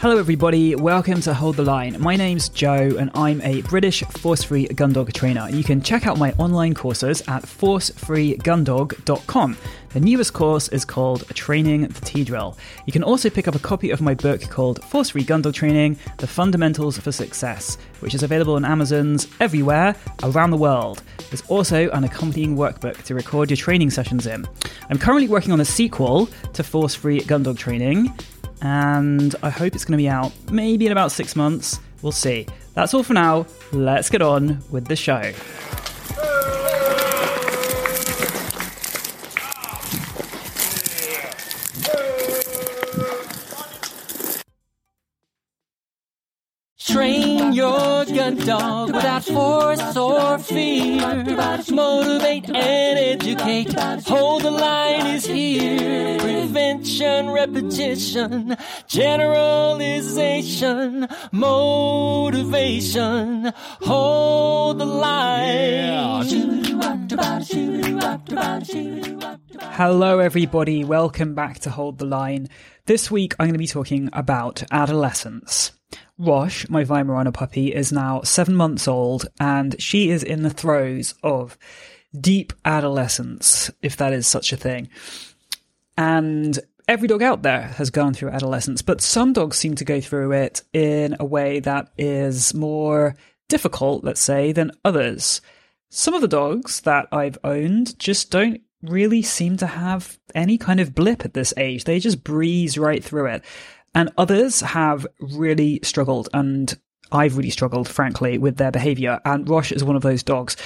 Hello, everybody. Welcome to Hold the Line. My name's Joe, and I'm a British force free gun dog trainer. You can check out my online courses at forcefreegundog.com. The newest course is called Training the T Drill. You can also pick up a copy of my book called Force Free Gun Dog Training The Fundamentals for Success, which is available on Amazon's everywhere around the world. There's also an accompanying workbook to record your training sessions in. I'm currently working on a sequel to Force Free Gun Dog Training and I hope it's going to be out maybe in about six months. We'll see. That's all for now. Let's get on with the show. Train your gun dog without force or fear. Motivate and educate. Hold the line is here. Prevention, repetition, generalization, motivation. Hold the line. Hello, everybody. Welcome back to Hold the Line. This week, I'm going to be talking about adolescence. Rosh, my Weimaraner puppy, is now seven months old and she is in the throes of deep adolescence, if that is such a thing. And every dog out there has gone through adolescence, but some dogs seem to go through it in a way that is more difficult, let's say, than others. Some of the dogs that I've owned just don't really seem to have any kind of blip at this age. They just breeze right through it and others have really struggled and I've really struggled, frankly, with their behavior, and Rosh is one of those dogs.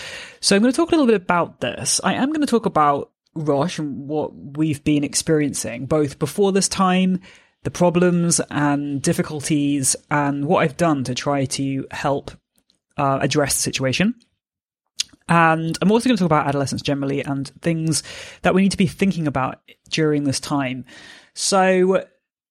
So I'm going to talk a little bit about this. I am going to talk about Rosh and what we've been experiencing, both before this time, the problems and difficulties, and what I've done to try to help uh, address the situation. And I'm also going to talk about adolescence generally and things that we need to be thinking about during this time. So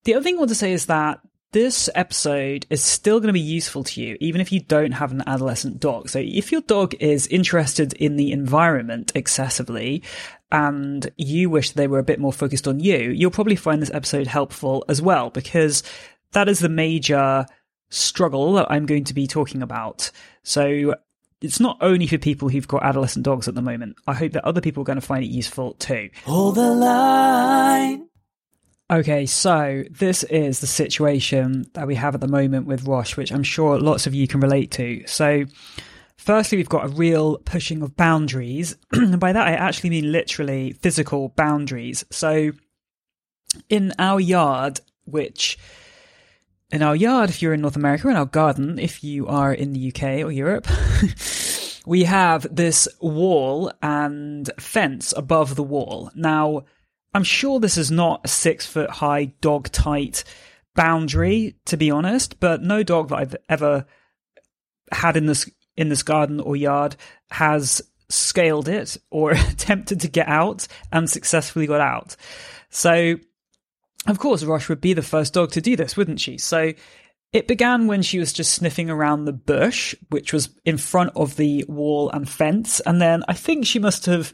the other thing I want to say is that this episode is still going to be useful to you, even if you don't have an adolescent dog. So if your dog is interested in the environment excessively and you wish they were a bit more focused on you, you'll probably find this episode helpful as well, because that is the major struggle that I'm going to be talking about. So it's not only for people who've got adolescent dogs at the moment. I hope that other people are going to find it useful too. Hold the line. Okay, so this is the situation that we have at the moment with Rosh, which I'm sure lots of you can relate to. So, firstly, we've got a real pushing of boundaries. and by that, I actually mean literally physical boundaries. So, in our yard, which in our yard, if you're in North America, in our garden, if you are in the UK or Europe, we have this wall and fence above the wall. Now, I'm sure this is not a six foot high dog tight boundary, to be honest, but no dog that I've ever had in this in this garden or yard has scaled it or attempted to get out and successfully got out. So, of course, Rosh would be the first dog to do this, wouldn't she? So, it began when she was just sniffing around the bush, which was in front of the wall and fence. And then I think she must have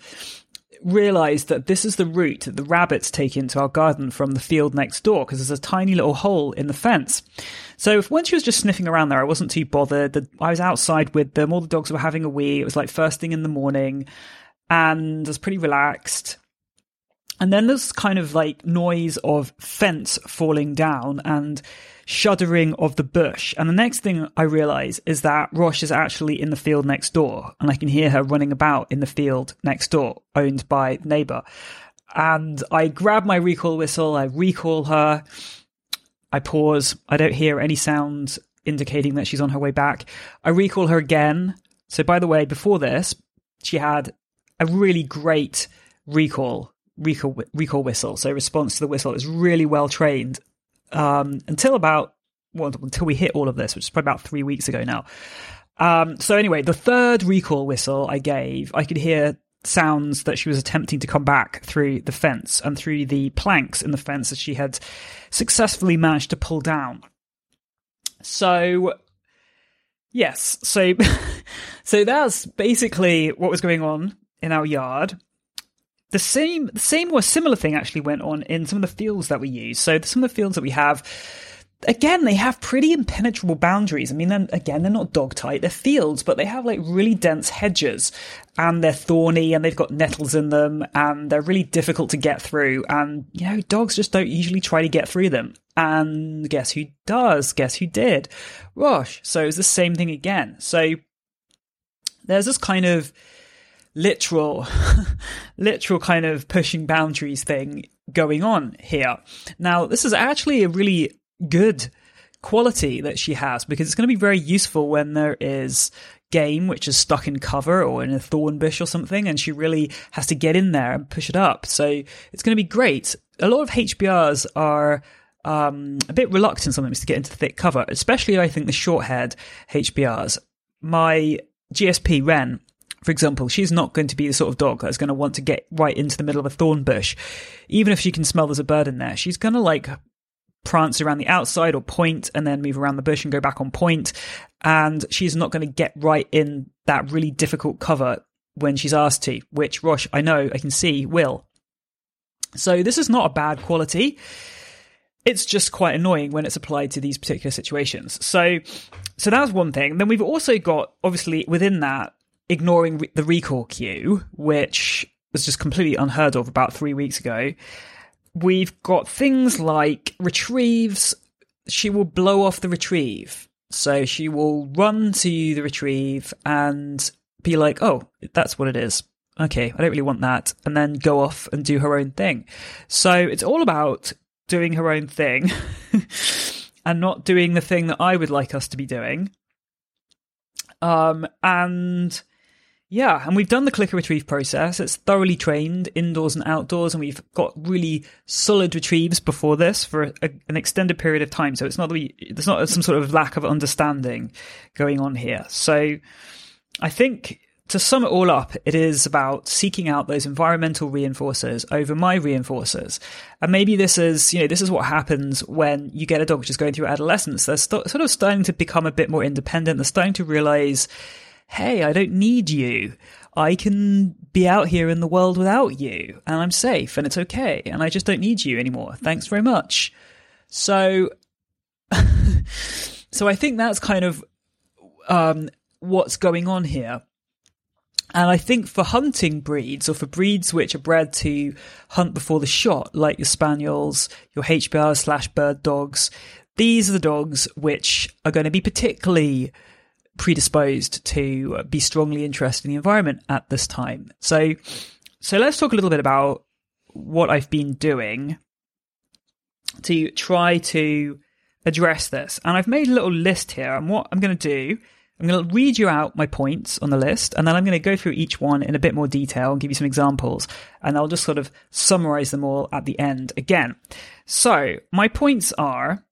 realized that this is the route that the rabbits take into our garden from the field next door because there's a tiny little hole in the fence. So if, when she was just sniffing around there, I wasn't too bothered. The, I was outside with them. All the dogs were having a wee. It was like first thing in the morning and I was pretty relaxed. And then there's kind of like noise of fence falling down and shuddering of the bush. And the next thing I realize is that Rosh is actually in the field next door, and I can hear her running about in the field next door, owned by neighbor. And I grab my recall whistle, I recall her, I pause, I don't hear any sound indicating that she's on her way back. I recall her again. So, by the way, before this, she had a really great recall recall recall whistle. So response to the whistle is really well trained um, until about well until we hit all of this, which is probably about three weeks ago now. Um, so anyway, the third recall whistle I gave, I could hear sounds that she was attempting to come back through the fence and through the planks in the fence that she had successfully managed to pull down. So yes, so so that's basically what was going on in our yard the same, the same or similar thing actually went on in some of the fields that we use. So some of the fields that we have, again, they have pretty impenetrable boundaries. I mean, then again, they're not dog tight, they're fields, but they have like really dense hedges and they're thorny and they've got nettles in them and they're really difficult to get through. And, you know, dogs just don't usually try to get through them. And guess who does? Guess who did? Rosh. So it's the same thing again. So there's this kind of literal, literal kind of pushing boundaries thing going on here. Now, this is actually a really good quality that she has because it's going to be very useful when there is game which is stuck in cover or in a thorn bush or something and she really has to get in there and push it up. So it's going to be great. A lot of HPRs are um, a bit reluctant sometimes to get into thick cover especially i think the short haired HPRs my gsp ren for example, she's not going to be the sort of dog that's going to want to get right into the middle of a thorn bush. Even if she can smell there's a bird in there, she's going to like prance around the outside or point and then move around the bush and go back on point. And she's not going to get right in that really difficult cover when she's asked to, which Rosh, I know, I can see, will. So this is not a bad quality. It's just quite annoying when it's applied to these particular situations. So, so that's one thing. Then we've also got, obviously, within that, ignoring re- the recall cue, which was just completely unheard of about three weeks ago we've got things like retrieves. She will blow off the retrieve. So she will run to the retrieve and be like, oh, that's what it is. Okay, I don't really want that. And then go off and do her own thing. So it's all about doing her own thing and not doing the thing that I would like us to be doing. Um, and yeah, and we've done the clicker retrieve process. It's thoroughly trained indoors and outdoors, and we've got really solid retrieves before this for a, an extended period of time. So it's not that we, there's not some sort of lack of understanding going on here. So I think to sum it all up, it is about seeking out those environmental reinforcers over my reinforcers. And maybe this is, you know, this is what happens when you get a dog just going through adolescence. They're st- sort of starting to become a bit more independent. They're starting to realize hey, I don't need you. I can be out here in the world without you and I'm safe and it's okay and I just don't need you anymore. Thanks very much. So, so I think that's kind of, um, what's going on here. And I think for hunting breeds or for breeds which are bred to hunt before the shot, like your spaniels, your HPR slash bird dogs, these are the dogs which are going to be particularly predisposed to uh, be strongly interested in the environment at this time. So, so let's talk a little bit about what I've been doing to try to address this. And I've made a little list here. And what I'm going to do, I'm going to read you out my points on the list, and then I'm going to go through each one in a bit more detail and give you some examples. And I'll just sort of summarize them all at the end again. So, my points are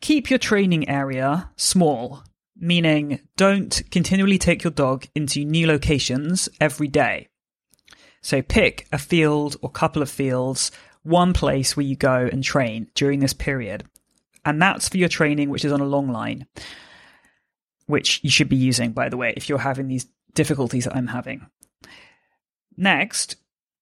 keep your training area small meaning don't continually take your dog into new locations every day. So pick a field or couple of fields, one place where you go and train during this period. And that's for your training, which is on a long line, which you should be using, by the way, if you're having these difficulties that I'm having. Next,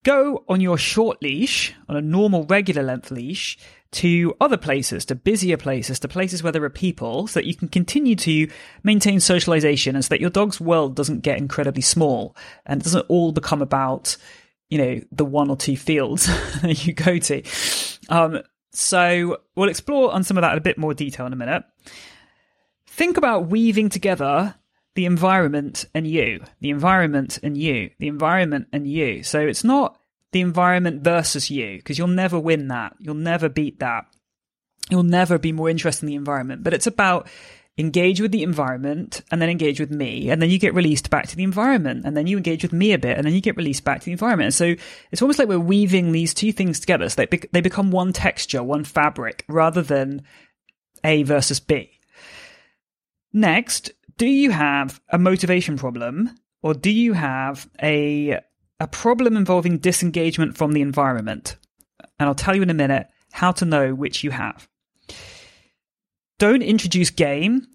go on your short leash, on a normal regular length leash, to other places, to busier places, to places where there are people, so that you can continue to maintain socialization and so that your dog's world doesn't get incredibly small and it doesn't all become about, you know, the one or two fields you go to. Um, so we'll explore on some of that in a bit more detail in a minute. Think about weaving together the environment and you, the environment and you, the environment and you. So it's not the environment versus you because you'll never win that. You'll never beat that. You'll never be more interested in the environment. But it's about engage with the environment and then engage with me and then you get released back to the environment and then you engage with me a bit and then you get released back to the environment and so it's almost like we're weaving these two things together so they, be- they become one texture one fabric rather than a versus b next do you have a motivation problem or do you have a a problem involving disengagement from the environment. And I'll tell you in a minute how to know which you have. Don't introduce game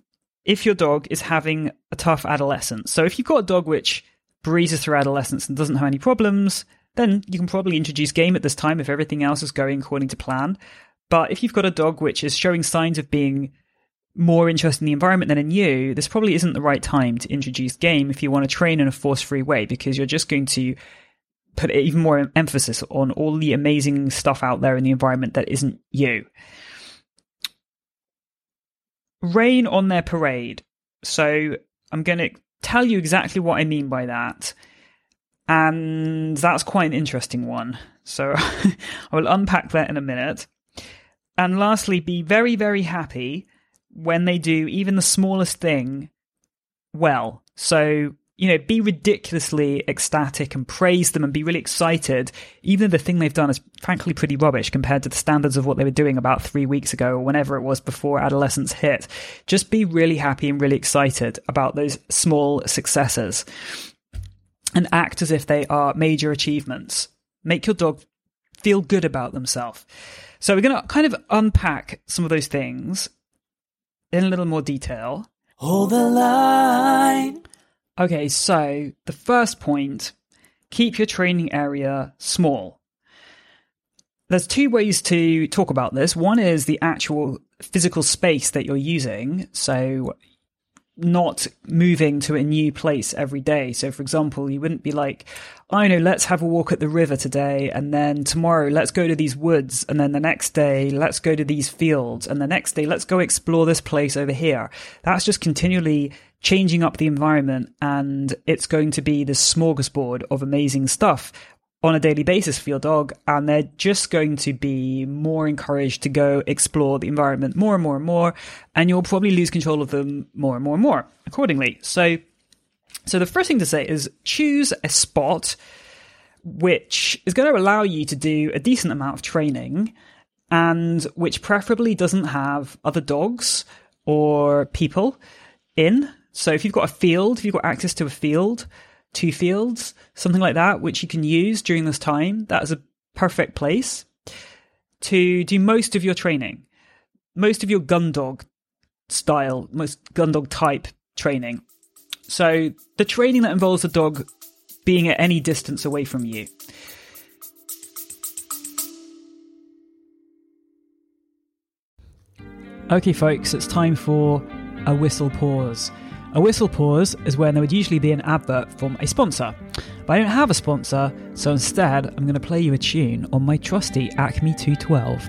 if your dog is having a tough adolescence. So if you've got a dog which breezes through adolescence and doesn't have any problems, then you can probably introduce game at this time if everything else is going according to plan. But if you've got a dog which is showing signs of being more interested in the environment than in you, this probably isn't the right time to introduce game if you want to train in a force free way because you're just going to put even more emphasis on all the amazing stuff out there in the environment that isn't you. Rain on their parade. So I'm going to tell you exactly what I mean by that. And that's quite an interesting one. So I will unpack that in a minute. And lastly, be very, very happy when they do even the smallest thing well. So, you know, be ridiculously ecstatic and praise them and be really excited, even though the thing they've done is frankly pretty rubbish compared to the standards of what they were doing about three weeks ago or whenever it was before adolescence hit. Just be really happy and really excited about those small successes and act as if they are major achievements. Make your dog feel good about themselves. So we're going to kind of unpack some of those things in a little more detail. Hold the line. Okay, so the first point keep your training area small. There's two ways to talk about this. One is the actual physical space that you're using. So not moving to a new place every day. So, for example, you wouldn't be like, I know, let's have a walk at the river today, and then tomorrow, let's go to these woods, and then the next day, let's go to these fields, and the next day, let's go explore this place over here. That's just continually changing up the environment, and it's going to be this smorgasbord of amazing stuff on a daily basis for your dog, and they're just going to be more encouraged to go explore the environment more and more and more, and you'll probably lose control of them more and more and more accordingly. So, so the first thing to say is choose a spot which is going to allow you to do a decent amount of training and which preferably doesn't have other dogs or people in. So if you've got a field, if you've got access to a field, two fields, something like that, which you can use during this time. That is a perfect place to do most of your training, most of your gun dog style, most gun dog type training. So the training that involves the dog being at any distance away from you. Okay, folks, it's time for a whistle pause. A whistle pause is when there would usually be an advert from a sponsor. But I don't have a sponsor, so instead I'm going to play you a tune on my trusty Acme 212.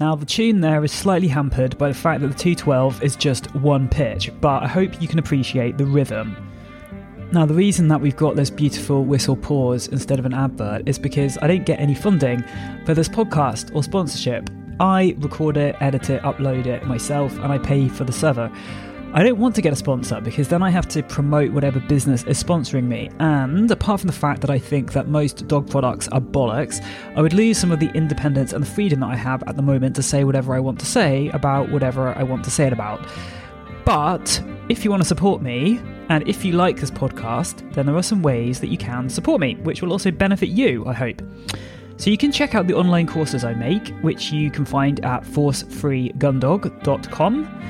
Now, the tune there is slightly hampered by the fact that the 212 is just one pitch, but I hope you can appreciate the rhythm. Now, the reason that we've got this beautiful whistle pause instead of an advert is because I don't get any funding for this podcast or sponsorship. I record it, edit it, upload it myself, and I pay for the server. I don't want to get a sponsor because then I have to promote whatever business is sponsoring me. And apart from the fact that I think that most dog products are bollocks, I would lose some of the independence and the freedom that I have at the moment to say whatever I want to say about whatever I want to say it about. But if you want to support me, and if you like this podcast, then there are some ways that you can support me, which will also benefit you, I hope. So you can check out the online courses I make, which you can find at forcefreegundog.com.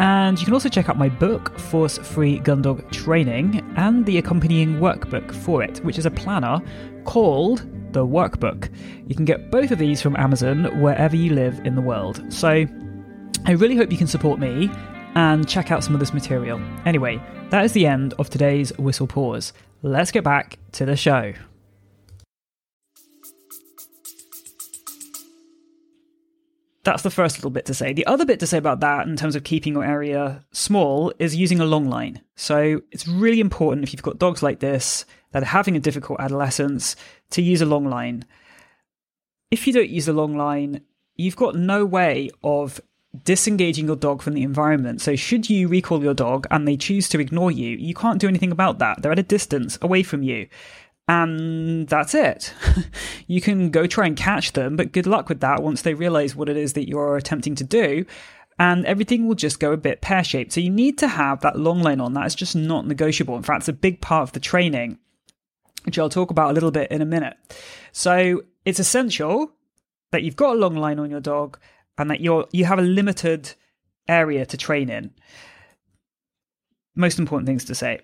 And you can also check out my book, Force Free Gundog Training, and the accompanying workbook for it, which is a planner called The Workbook. You can get both of these from Amazon wherever you live in the world. So I really hope you can support me and check out some of this material. Anyway, that is the end of today's Whistle Pause. Let's get back to the show. That's the first little bit to say. The other bit to say about that, in terms of keeping your area small, is using a long line. So it's really important if you've got dogs like this that are having a difficult adolescence to use a long line. If you don't use a long line, you've got no way of disengaging your dog from the environment. So, should you recall your dog and they choose to ignore you, you can't do anything about that. They're at a distance away from you. And that's it. you can go try and catch them, but good luck with that once they realize what it is that you're attempting to do. And everything will just go a bit pear shaped. So, you need to have that long line on. That is just not negotiable. In fact, it's a big part of the training, which I'll talk about a little bit in a minute. So, it's essential that you've got a long line on your dog and that you're you have a limited area to train in. Most important things to say.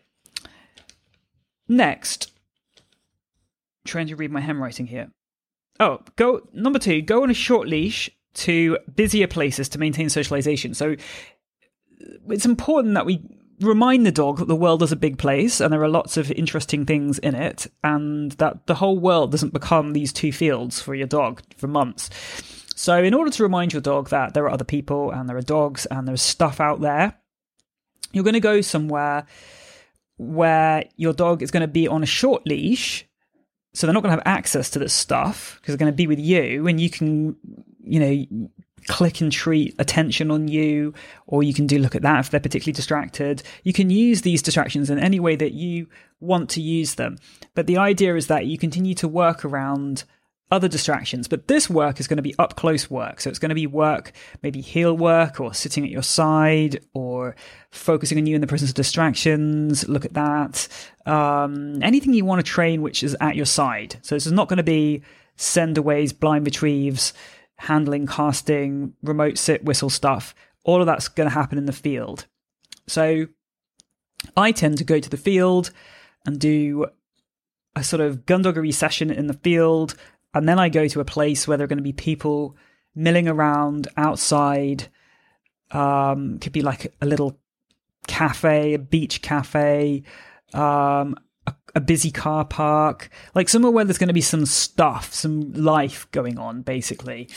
next, trying to read my handwriting here. Oh, go number two. Go on a short leash to busier places to maintain socialization. So it's important that we remind the dog that the world is a big place and there are lots of interesting things in it, and that the whole world doesn't become these two fields for your dog for months. So, in order to remind your dog that there are other people and there are dogs and there's stuff out there, you're going to go somewhere where your dog is going to be on a short leash. So, they're not going to have access to this stuff because they're going to be with you and you can, you know, click and treat attention on you, or you can do look at that if they're particularly distracted. You can use these distractions in any way that you want to use them. But the idea is that you continue to work around other distractions. But this work is going to be up close work. So it's going to be work, maybe heel work or sitting at your side or focusing on you in the presence of distractions. Look at that. Um, anything you want to train which is at your side. So this is not going to be send aways, blind retrieves, handling, casting, remote sit, whistle stuff. All of that's going to happen in the field. So I tend to go to the field and do a sort of gundoggery session in the field and then I go to a place where there are going to be people milling around outside. Um, could be like a little cafe, a beach cafe, um, a, a, busy car park, like somewhere where there's going to be some stuff, some life going on, basically.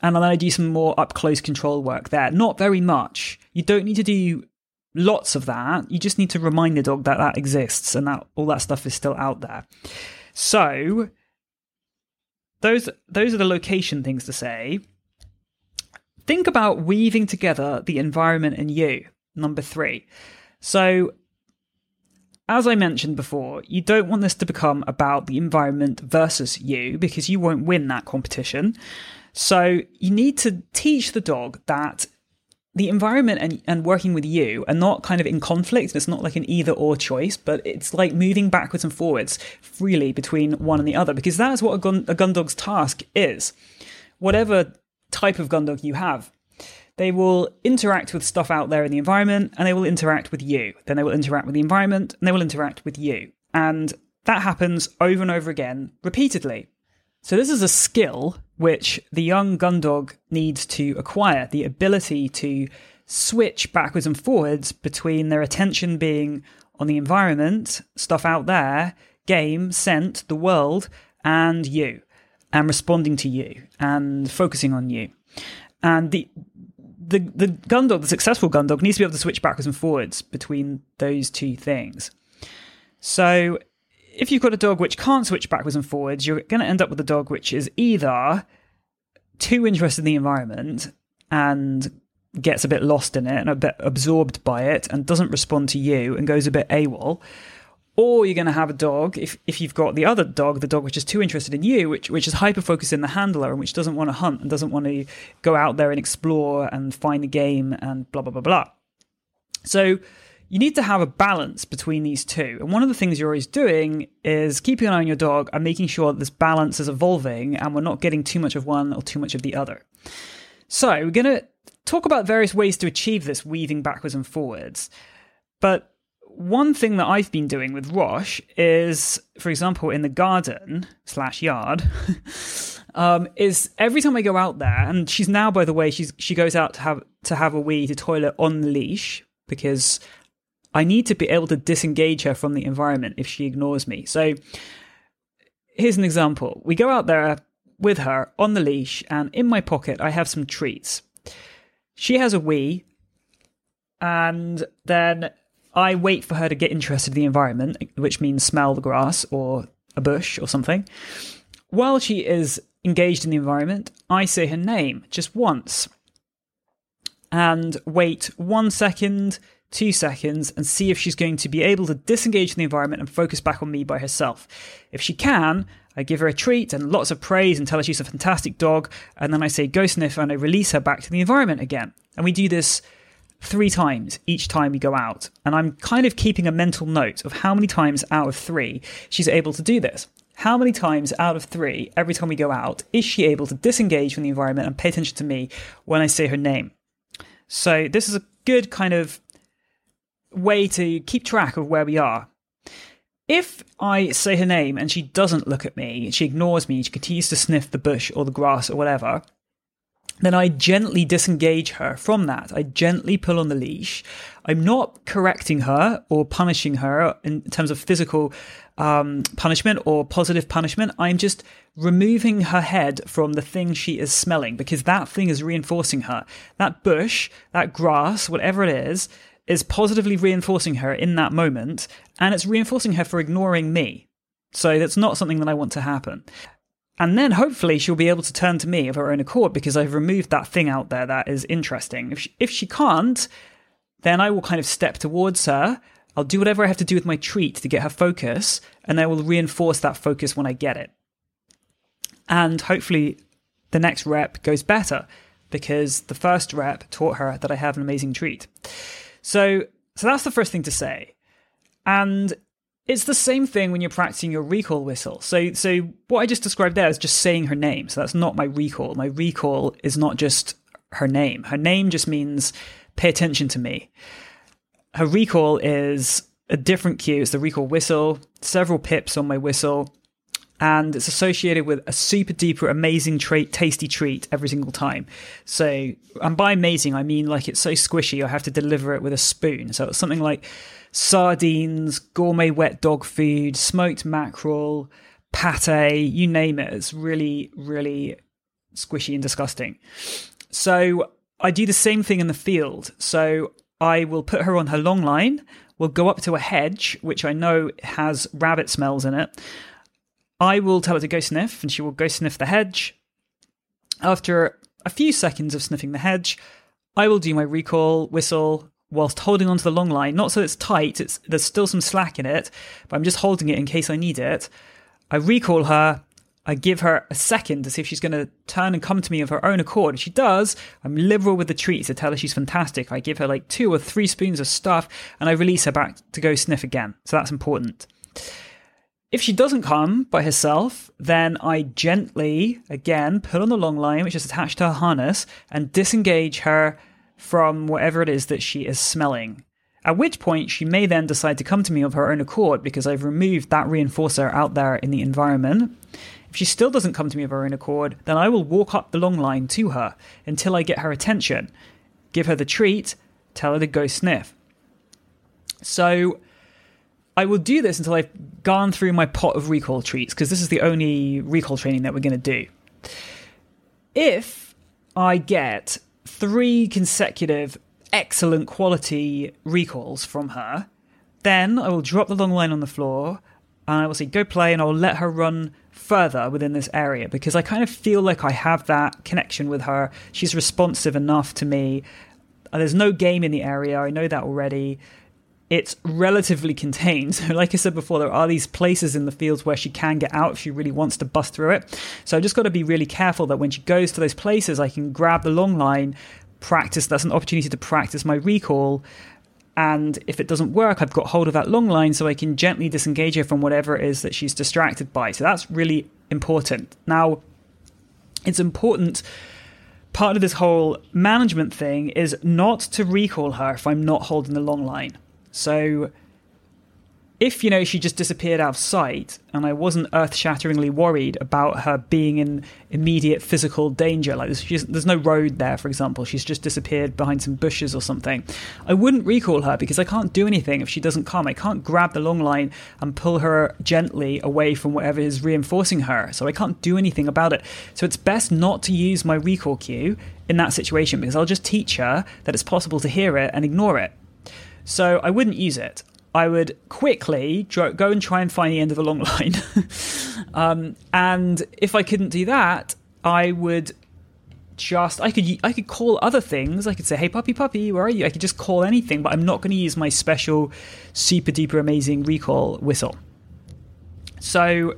And then I do some more up close control work there. Not very much. You don't need to do lots of that. You just need to remind the dog that that exists and that all that stuff is still out there. So those those are the location things to say. Think about weaving together the environment and you. Number three. So, as I mentioned before, you don't want this to become about the environment versus you because you won't win that competition. So, you need to teach the dog that the environment and, and working with you are not kind of in conflict. It's not like an either or choice, but it's like moving backwards and forwards freely between one and the other because that is what a gun, a gun dog's task is. Whatever type of gun dog you have, they will interact with stuff out there in the environment and they will interact with you. Then they will interact with the environment and they will interact with you. And that happens over and over again repeatedly. So, this is a skill which the young gun dog needs to acquire the ability to switch backwards and forwards between their attention being on the environment, stuff out there, game, scent, the world, and you, and responding to you and focusing on you. And the the the gun dog, the successful gun dog, needs to be able to switch backwards and forwards between those two things. So if you've got a dog which can't switch backwards and forwards, you're going to end up with a dog which is either too interested in the environment and gets a bit lost in it and a bit absorbed by it and doesn't respond to you and goes a bit AWOL. Or you're going to have a dog, if, if you've got the other dog, the dog which is too interested in you, which, which is hyper focused in the handler and which doesn't want to hunt and doesn't want to go out there and explore and find the game and blah, blah, blah, blah. So you need to have a balance between these two. And one of the things you're always doing is keeping an eye on your dog and making sure that this balance is evolving and we're not getting too much of one or too much of the other. So, we're going to talk about various ways to achieve this weaving backwards and forwards. But one thing that I've been doing with Rosh is, for example, in the garden slash yard, um, is every time I go out there, and she's now, by the way, she's she goes out to have to have a wee to toilet on the leash because I need to be able to disengage her from the environment if she ignores me. So here's an example. We go out there with her on the leash, and in my pocket, I have some treats. She has a wee, and then I wait for her to get interested in the environment, which means smell the grass or a bush or something. While she is engaged in the environment, I say her name just once and wait one second two seconds and see if she's going to be able to disengage from the environment and focus back on me by herself. If she can, I give her a treat and lots of praise and tell her she's a fantastic dog, and then I say go sniff and I release her back to the environment again. And we do this three times each time we go out. And I'm kind of keeping a mental note of how many times out of three she's able to do this. How many times out of three, every time we go out, is she able to disengage from the environment and pay attention to me when I say her name? So, this is a good kind of way to keep track of where we are. If I say her name and she doesn't look at me, she ignores me, she continues to sniff the bush or the grass or whatever, then I gently disengage her from that. I gently pull on the leash. I'm not correcting her or punishing her in terms of physical um, punishment or positive punishment. I'm just removing her head from the thing she is smelling because that thing is reinforcing her. That bush, that grass, whatever it is, is positively reinforcing her in that moment, and it's reinforcing her for ignoring me. So that's not something that I want to happen. And then hopefully she'll be able to turn to me of her own accord because I've removed that thing out there that is interesting. If she, if she can't, then I will kind of step towards her. I'll do whatever I have to do with my treat to get her focus, and I will reinforce that focus when I get it. And hopefully the next rep goes better because the first rep taught her that I have an amazing treat. So, so that's the first thing to say. And it's the same thing when you're practicing your recall whistle. So, so what I just described there is just saying her name. So that's not my recall. My recall is not just her name. Her name just means pay attention to me. Her recall is a different cue. It's the recall whistle, several pips on my whistle, and it's associated with a super duper amazing treat, tasty treat every single time. So, and by amazing, I mean like it's so squishy, I have to deliver it with a spoon. So it's something like sardines, gourmet wet dog food, smoked mackerel, pate, you name it. It's really, really squishy and disgusting. So I do the same thing in the field. So I will put her on her long line. We'll go up to a hedge, which I know has rabbit smells in it. I will tell her to go sniff, and she will go sniff the hedge. After a few seconds of sniffing the hedge, I will do my recall whistle whilst holding onto the long line, not so it's tight, it's there's still some slack in it, but I'm just holding it in case I need it. I recall her, I give her a second to see if she's going to turn and come to me of her own accord. If she does, I'm liberal with the treats to tell her she's fantastic. I give her like two or three spoons of stuff and I release her back to go sniff again. So that's important. If she doesn't come by herself, then I gently, again, pull on the long line, which is attached to her harness, and disengage her from whatever it is that she is smelling. At which point, she may then decide to come to me of her own accord because I've removed that reinforcer out there in the environment. If she still doesn't come to me of her own accord, then I will walk up the long line to her until I get her attention, give her the treat, tell her to go sniff. So, I will do this until I've gone through my pot of recall treats, because this is the only recall training that we're going to do. If I get three consecutive excellent quality recalls from her, then I will drop the long line on the floor and I will say, go play, and I will let her run further within this area because I kind of feel like I have that connection with her. She's responsive enough to me. There's no game in the area, I know that already it's relatively contained. So, like I said before, there are these places in the fields where she can get out if she really wants to bust through it. So, I just got to be really careful that when she goes to those places, I can grab the long line, practice. That's an opportunity to practice my recall. And if it doesn't work, I've got hold of that long line so I can gently disengage her from whatever it is that she's distracted by. So, that's really important. Now, it's important part of this whole management thing is not to recall her if I'm not holding the long line. So if you know she just disappeared out of sight and i wasn't earth-shatteringly worried about her being in immediate physical danger like there's, there's, no road there for example she's just disappeared behind some bushes or something i wouldn't recall her because i can't do anything if she doesn't come. I can't grab the long line and pull her gently away from whatever is reinforcing her so i can't do anything about it. So it's best not to use my recall cue in that situation because i'll just teach her that it's possible to hear it and ignore it so I wouldn't use it. I would quickly go and try and find the end of the long line. um, and if I couldn't do that, I would just I could I could call other things. I could say, "Hey, puppy, puppy, where are you?" I could just call anything, but I'm not going to use my special, super duper amazing recall whistle. So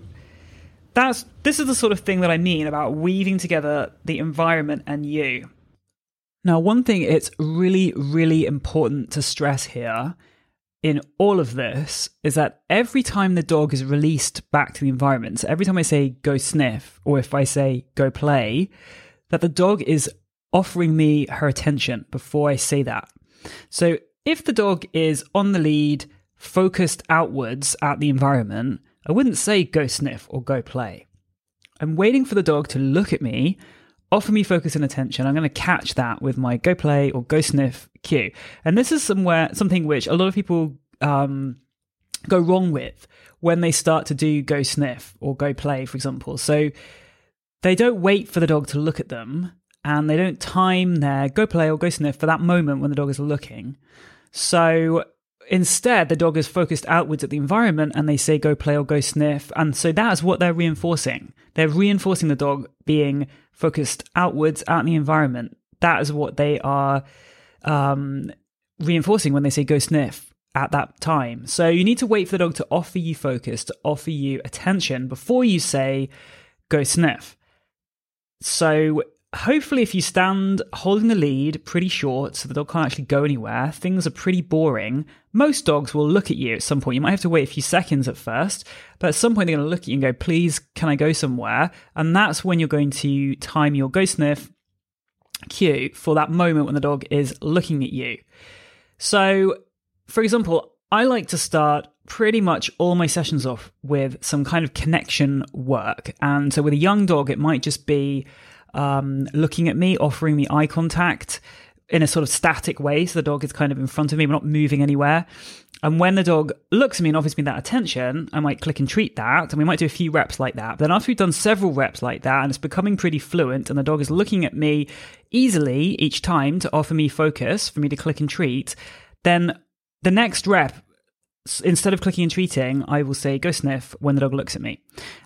that's this is the sort of thing that I mean about weaving together the environment and you. Now, one thing it's really, really important to stress here in all of this is that every time the dog is released back to the environment, so every time I say go sniff, or if I say go play, that the dog is offering me her attention before I say that. So if the dog is on the lead, focused outwards at the environment, I wouldn't say go sniff or go play. I'm waiting for the dog to look at me, offer me focus and attention. I'm going to catch that with my go play or go sniff cue. And this is somewhere something which a lot of people um, go wrong with when they start to do go sniff or go play, for example. So they don't wait for the dog to look at them and they don't time their go play or go sniff for that moment when the dog is looking. So instead, the dog is focused outwards at the environment and they say go play or go sniff. And so that's what they're reinforcing. They're reinforcing the dog being focused outwards at the environment. That is what they are um, reinforcing when they say go sniff at that time. So you need to wait for the dog to offer you focus, to offer you attention before you say go sniff. So hopefully if you stand holding the lead pretty short so the dog can't actually go anywhere things are pretty boring. Most dogs will look at you at some point. You might have to wait a few seconds at first but at some point they're going to look at you and go please can i go somewhere? And that's when you're going to time your go sniff cue for that moment when the dog is looking at you. So for example i like to start pretty much all my sessions off with some kind of connection work. And so with a young dog it might just be um, looking at me, offering me eye contact in a sort of static way. So the dog is kind of in front of me, we're not moving anywhere. And when the dog looks at me and offers me that attention, I might click and treat that. And we might do a few reps like that. But then after we've done several reps like that and it's becoming pretty fluent and the dog is looking at me easily each time to offer me focus for me to click and treat, then the next rep instead of clicking and treating, I will say go sniff when the dog looks at me.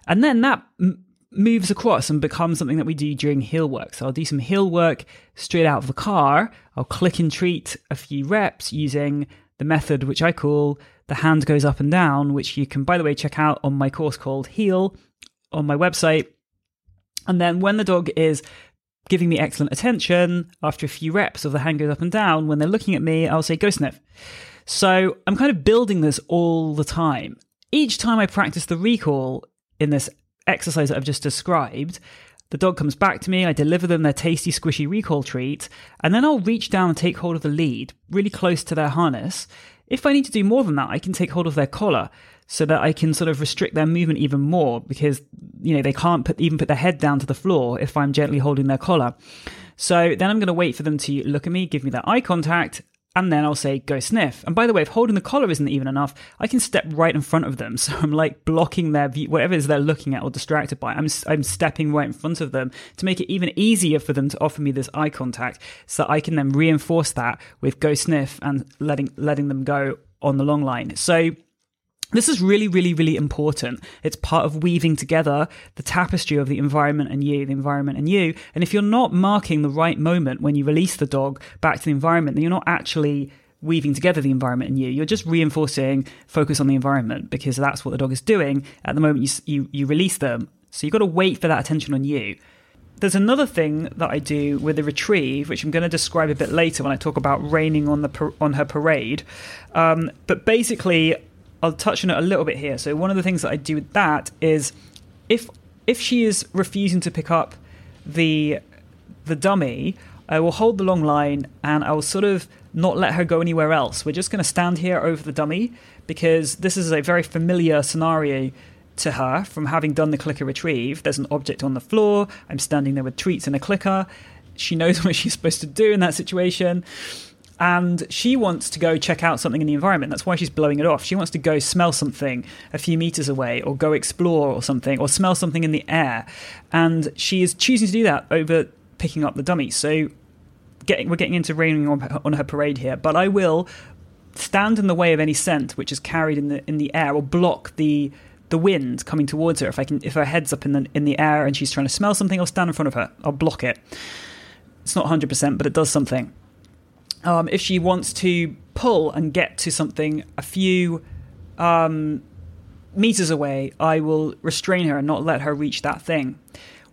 And then that moves across and becomes something that we do during heel work. So I'll do some heel work straight out of the car. I'll click and treat a few reps using the method which I call the hand goes up and down, which you can, by the way, check out on my course called Heel on my website. And then when the dog is giving me excellent attention after a few reps of the hand goes up and down, when they're looking at me, I'll say go sniff. So I'm kind of building this all the time. Each time I practice the recall in this exercise that I've just described, the dog comes back to me, I deliver them their tasty, squishy recall treat, and then I'll reach down and take hold of the lead, really close to their harness. If I need to do more than that, I can take hold of their collar so that I can sort of restrict their movement even more because, you know, they can't put, even put their head down to the floor if I'm gently holding their collar. So then I'm going to wait for them to look at me, give me that eye contact, and then I'll say go sniff. And by the way, if holding the collar isn't even enough, I can step right in front of them. So I'm like blocking their view, whatever it is they're looking at or distracted by. I'm I'm stepping right in front of them to make it even easier for them to offer me this eye contact, so I can then reinforce that with go sniff and letting letting them go on the long line. So this is really, really, really important. It's part of weaving together the tapestry of the environment and you, the environment and you. And if you're not marking the right moment when you release the dog back to the environment, then you're not actually weaving together the environment and you. You're just reinforcing focus on the environment because that's what the dog is doing at the moment you, you, you release them. So you've got to wait for that attention on you. There's another thing that I do with the retrieve, which I'm going to describe a bit later when I talk about raining on the on her parade. Um, but basically, I'll touch on it a little bit here. So one of the things that I do with that is if if she is refusing to pick up the the dummy, I will hold the long line and I will sort of not let her go anywhere else. We're just going to stand here over the dummy because this is a very familiar scenario to her from having done the clicker retrieve. There's an object on the floor. I'm standing there with treats and a clicker. She knows what she's supposed to do in that situation and she wants to go check out something in the environment. That's why she's blowing it off. She wants to go smell something a few meters away, or go explore or something, or smell something in the air. And she is choosing to do that over picking up the dummy. So getting, we're getting into raining on, on her parade here, but I will stand in the way of any scent which is carried in the in the air, or block the the wind coming towards her. If I can, if her head's up in the in the air and she's trying to smell something, I'll stand in front of her. I'll block it. It's not 100%, but it does something um, if she wants to pull and get to something a few um, meters away, I will restrain her and not let her reach that thing.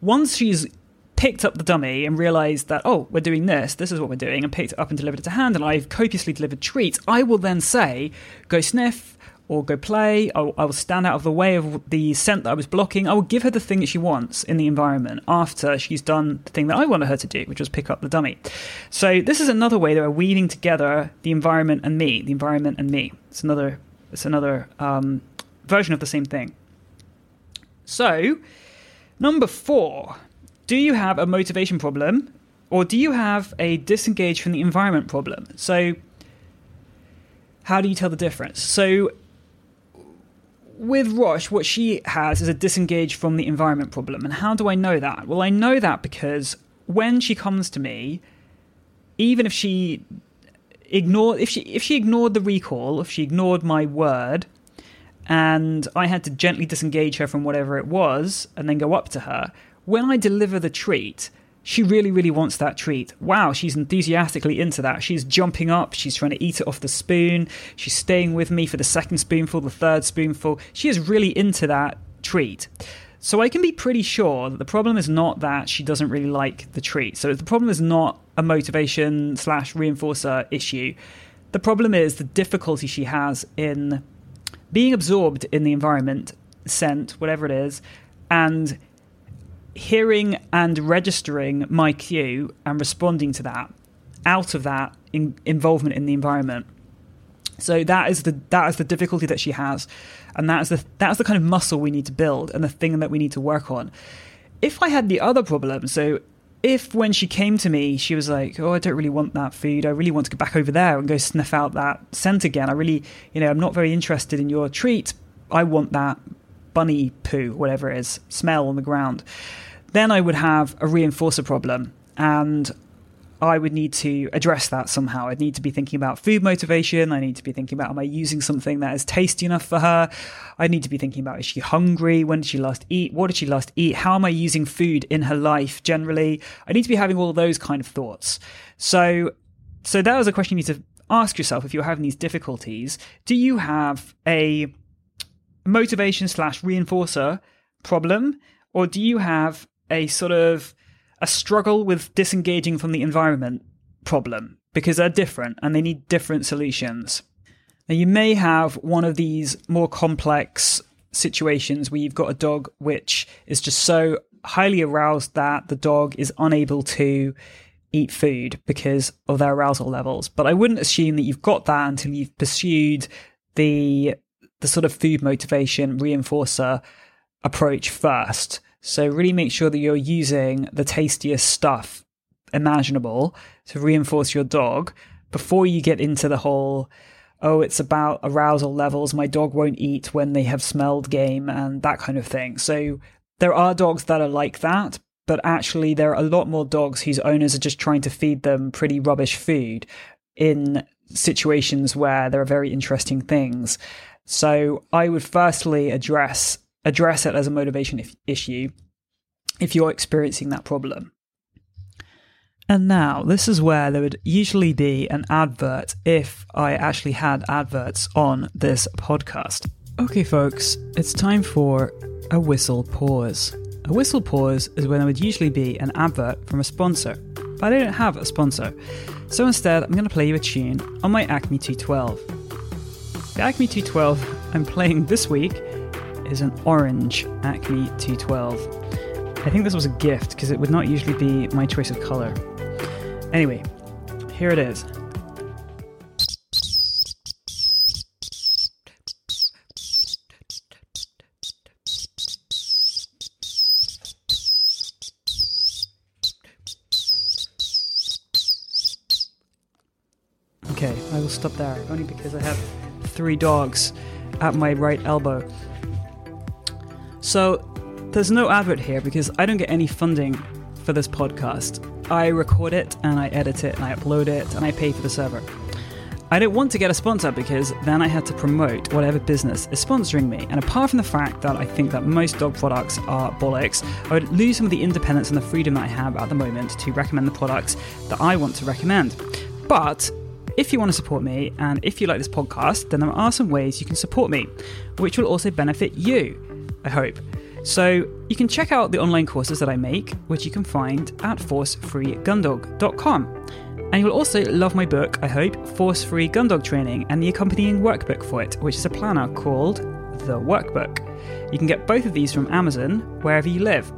Once she's picked up the dummy and realized that, oh, we're doing this, this is what we're doing, and picked it up and delivered it to hand, and I've copiously delivered treats, I will then say, go sniff, or go play. I will, stand out of the way of the scent that I was blocking. I will give her the thing that she wants in the environment after she's done the thing that I wanted her to do, which was pick up the dummy. So this is another way that we're weaving together the environment and me, the environment and me. It's another It's another um, version of the same thing. So, number four do you have a motivation problem or do you have a disengage from the environment problem? So, how do you tell the difference? So, with Rosh, what she has is a disengage from the environment problem. And how do I know that? Well, I know that because when she comes to me, even if she ignored if she if she ignored the recall, if she ignored my word, and I had to gently disengage her from whatever it was and then go up to her, when I deliver the treat, she really, really wants that treat. Wow, she's enthusiastically into that. She's jumping up, she's trying to eat it off the spoon, she's staying with me for the second spoonful, the third spoonful. She is really into that treat. So I can be pretty sure that the problem is not that she doesn't really like the treat. So the problem is not a motivation slash reinforcer issue. The problem is the difficulty she has in being absorbed in the environment, scent, whatever it is, and hearing and registering my cue and responding to that out of that in, involvement in the environment. So that is the that is the difficulty that she has, and that is the that is the kind of muscle we need to build and the thing that we need to work on. If I had the other problem, so if when she came to me, she was like, "Oh, I don't really want that food. I really want to go back over there and go sniff out that scent again. I really, you know, I'm not very interested in your treat. I want that bunny poo, whatever it is, smell on the ground." Then I would have a reinforcer problem, and I would need to address that somehow. I'd need to be thinking about food motivation. I need to be thinking about am I using something that is tasty enough for her? I need to be thinking about is she hungry? When did she last eat? What did she last eat? How am I using food in her life generally? I need to be having all those kind of thoughts. So, so that was a question you need to ask yourself if you're having these difficulties. Do you have a motivation slash reinforcer problem, or do you have a sort of a struggle with disengaging from the environment problem because they're different and they need different solutions. Now, you may have one of these more complex situations where you've got a dog which is just so highly aroused that the dog is unable to eat food because of their arousal levels. But I wouldn't assume that you've got that until you've pursued the the sort of food motivation reinforcer approach first. So really make sure that you're using the tastiest stuff imaginable to reinforce your dog before you get into the whole oh it's about arousal levels my dog won't eat when they have smelled game and that kind of thing. So there are dogs that are like that, but actually there are a lot more dogs whose owners are just trying to feed them pretty rubbish food in situations where there are very interesting things. So I would firstly address address it as a motivation if, issue if you're experiencing that problem. And now, this is where there would usually be an advert if I actually had adverts on this podcast. Okay, folks, it's time for a whistle pause. A whistle pause is when there would usually be an advert from a sponsor, but I don't have a sponsor. So instead, I'm going to play you a tune on my Acme 212. The Acme 212 I'm playing this week is an orange Acme 212. I think this was a gift because it would not usually be my choice of color. Anyway, here it is. Okay, I will stop there, only because I have three dogs at my right elbow. So, there's no advert here because I don't get any funding for this podcast. I record it and I edit it and I upload it and I pay for the server. I don't want to get a sponsor because then I had to promote whatever business is sponsoring me. And apart from the fact that I think that most dog products are bollocks, I would lose some of the independence and the freedom that I have at the moment to recommend the products that I want to recommend. But if you want to support me and if you like this podcast, then there are some ways you can support me, which will also benefit you, I hope. So you can check out the online courses that I make, which you can find at forcefreegundog.com. And you'll also love my book, I hope, Force Free Gundog Training, and the accompanying workbook for it, which is a planner called The Workbook. You can get both of these from Amazon wherever you live.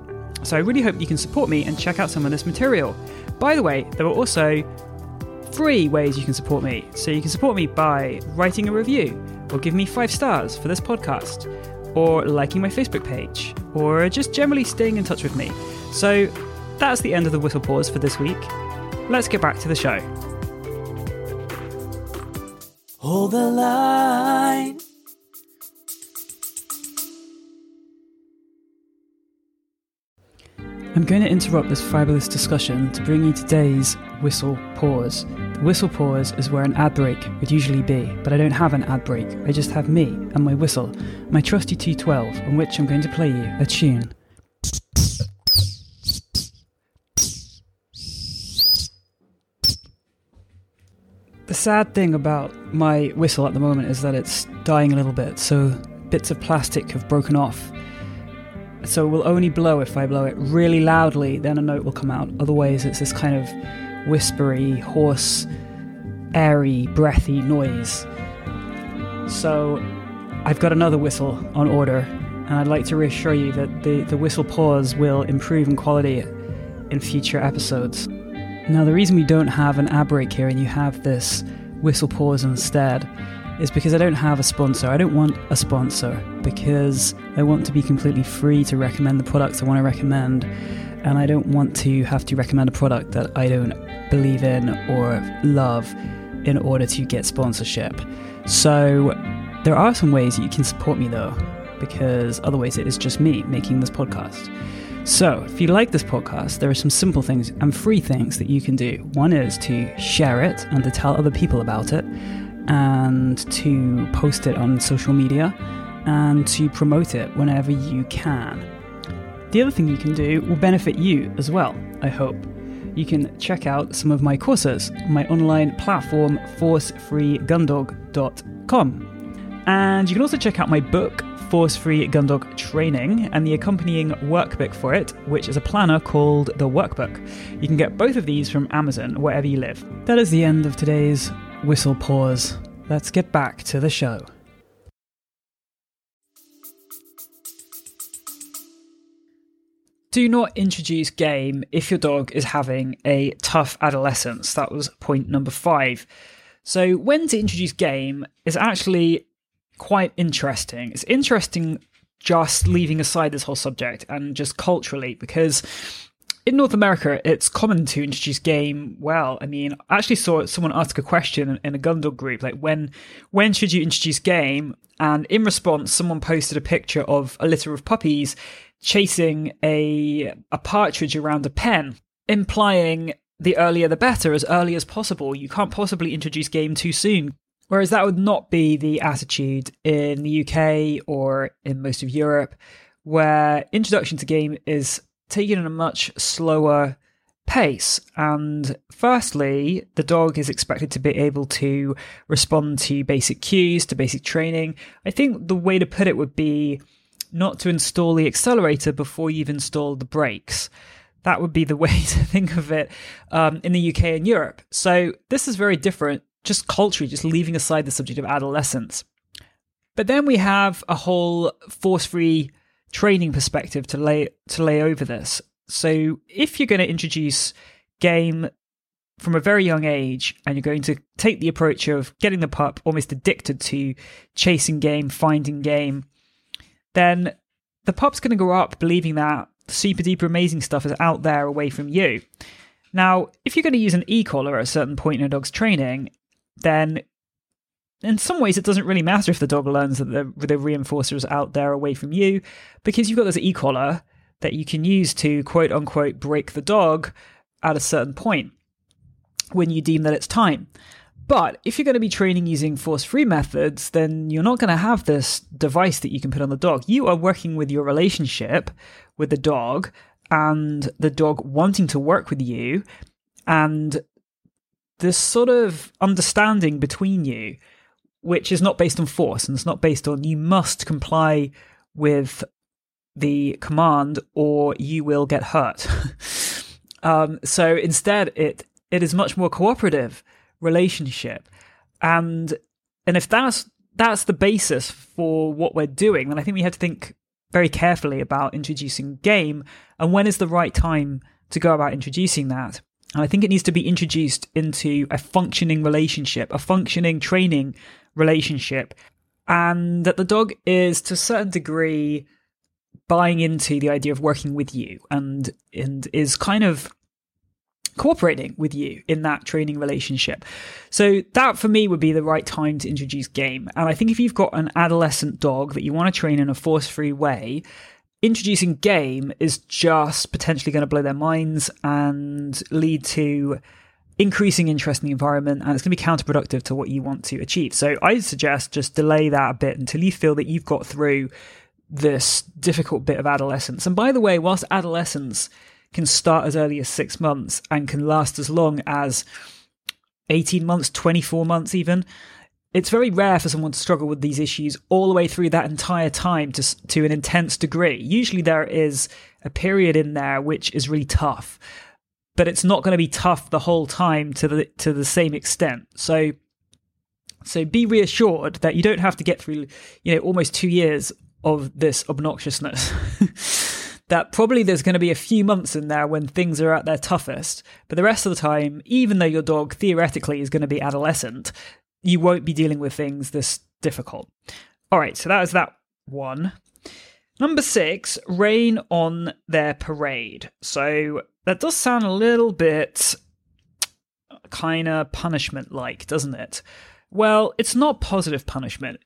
So I really hope you can support me and check out some of this material. By the way, there are also three ways you can support me. So you can support me by writing a review, or give me five stars for this podcast, or liking my Facebook page, or just generally staying in touch with me. So that's the end of the whistle pause for this week. Let's get back to the show. Hold the line. I'm going to interrupt this fabulous discussion to bring you today's whistle pause. Whistle pause is where an ad break would usually be, but I don't have an ad break. I just have me and my whistle, my trusty T12, on which I'm going to play you a tune. The sad thing about my whistle at the moment is that it's dying a little bit, so bits of plastic have broken off. So it will only blow if I blow it really loudly, then a note will come out. Otherwise, it's this kind of whispery, hoarse, airy, breathy noise. So I've got another whistle on order, and I'd like to reassure you that the, the whistle pause will improve in quality in future episodes. Now, the reason we don't have an ad break here and you have this whistle pause instead is because I don't have a sponsor. I don't want a sponsor because I want to be completely free to recommend the products I want to recommend. And I don't want to have to recommend a product that I don't believe in or love in order to get sponsorship. So there are some ways you can support me though, because otherwise it is just me making this podcast. So, if you like this podcast, there are some simple things and free things that you can do. One is to share it and to tell other people about it, and to post it on social media, and to promote it whenever you can. The other thing you can do will benefit you as well, I hope. You can check out some of my courses my online platform, forcefreegundog.com. And you can also check out my book, Force Free Gundog Training and the accompanying workbook for it, which is a planner called the Workbook. You can get both of these from Amazon wherever you live. That is the end of today's whistle pause. Let's get back to the show. Do not introduce game if your dog is having a tough adolescence. That was point number five. So, when to introduce game is actually quite interesting. It's interesting just leaving aside this whole subject and just culturally because in North America, it's common to introduce game. Well, I mean, I actually saw someone ask a question in a Gundog group, like when when should you introduce game? And in response, someone posted a picture of a litter of puppies chasing a a partridge around a pen, implying the earlier the better, as early as possible. You can't possibly introduce game too soon. Whereas that would not be the attitude in the UK or in most of Europe, where introduction to game is taken at a much slower pace. And firstly, the dog is expected to be able to respond to basic cues, to basic training. I think the way to put it would be not to install the accelerator before you've installed the brakes. That would be the way to think of it um, in the UK and Europe. So this is very different just culturally, just leaving aside the subject of adolescence. But then we have a whole force-free training perspective to lay to lay over this. So if you're going to introduce game from a very young age and you're going to take the approach of getting the pup almost addicted to chasing game, finding game, then the pup's going to grow up believing that super duper amazing stuff is out there away from you. Now, if you're going to use an e-collar at a certain point in a dog's training, then in some ways it doesn't really matter if the dog learns that the, the reinforcer is out there away from you because you've got this e-collar that you can use to quote unquote break the dog at a certain point when you deem that it's time. But if you're going to be training using force free methods, then you're not going to have this device that you can put on the dog. You are working with your relationship with the dog and the dog wanting to work with you and this sort of understanding between you, which is not based on force and it's not based on you must comply with the command or you will get hurt. um, so instead, it it is much more cooperative relationship, and and if that's that's the basis for what we're doing, then I think we have to think very carefully about introducing game and when is the right time to go about introducing that. And I think it needs to be introduced into a functioning relationship, a functioning training relationship. and that the dog is to a certain degree buying into the idea of working with you and and is kind of cooperating with you in that training relationship. So that for me would be the right time to introduce game. And I think if you've got an adolescent dog that you want to train in a force-free way, introducing game is just potentially going to blow their minds and lead to increasing interest in the environment and it's going to be counterproductive to what you want to achieve. So I suggest just delay that a bit until you feel that you've got through this difficult bit of adolescence. And by the way, whilst adolescence can start as early as six months and can last as long as 18 months, 24 months, even. It's very rare for someone to struggle with these issues all the way through that entire time to, to an intense degree. Usually there is a period in there which is really tough, but it's not going to be tough the whole time to the, to the same extent. So, so be reassured that you don't have to get through, you know, almost two years of this obnoxiousness. that probably there's going to be a few months in there when things are at their toughest. But the rest of the time, even though your dog theoretically is going to be adolescent, you won't be dealing with things this difficult. All right, so that is that one. Number six, rain on their parade. So that does sound a little bit kind of punishment like, doesn't it? Well, it's not positive punishment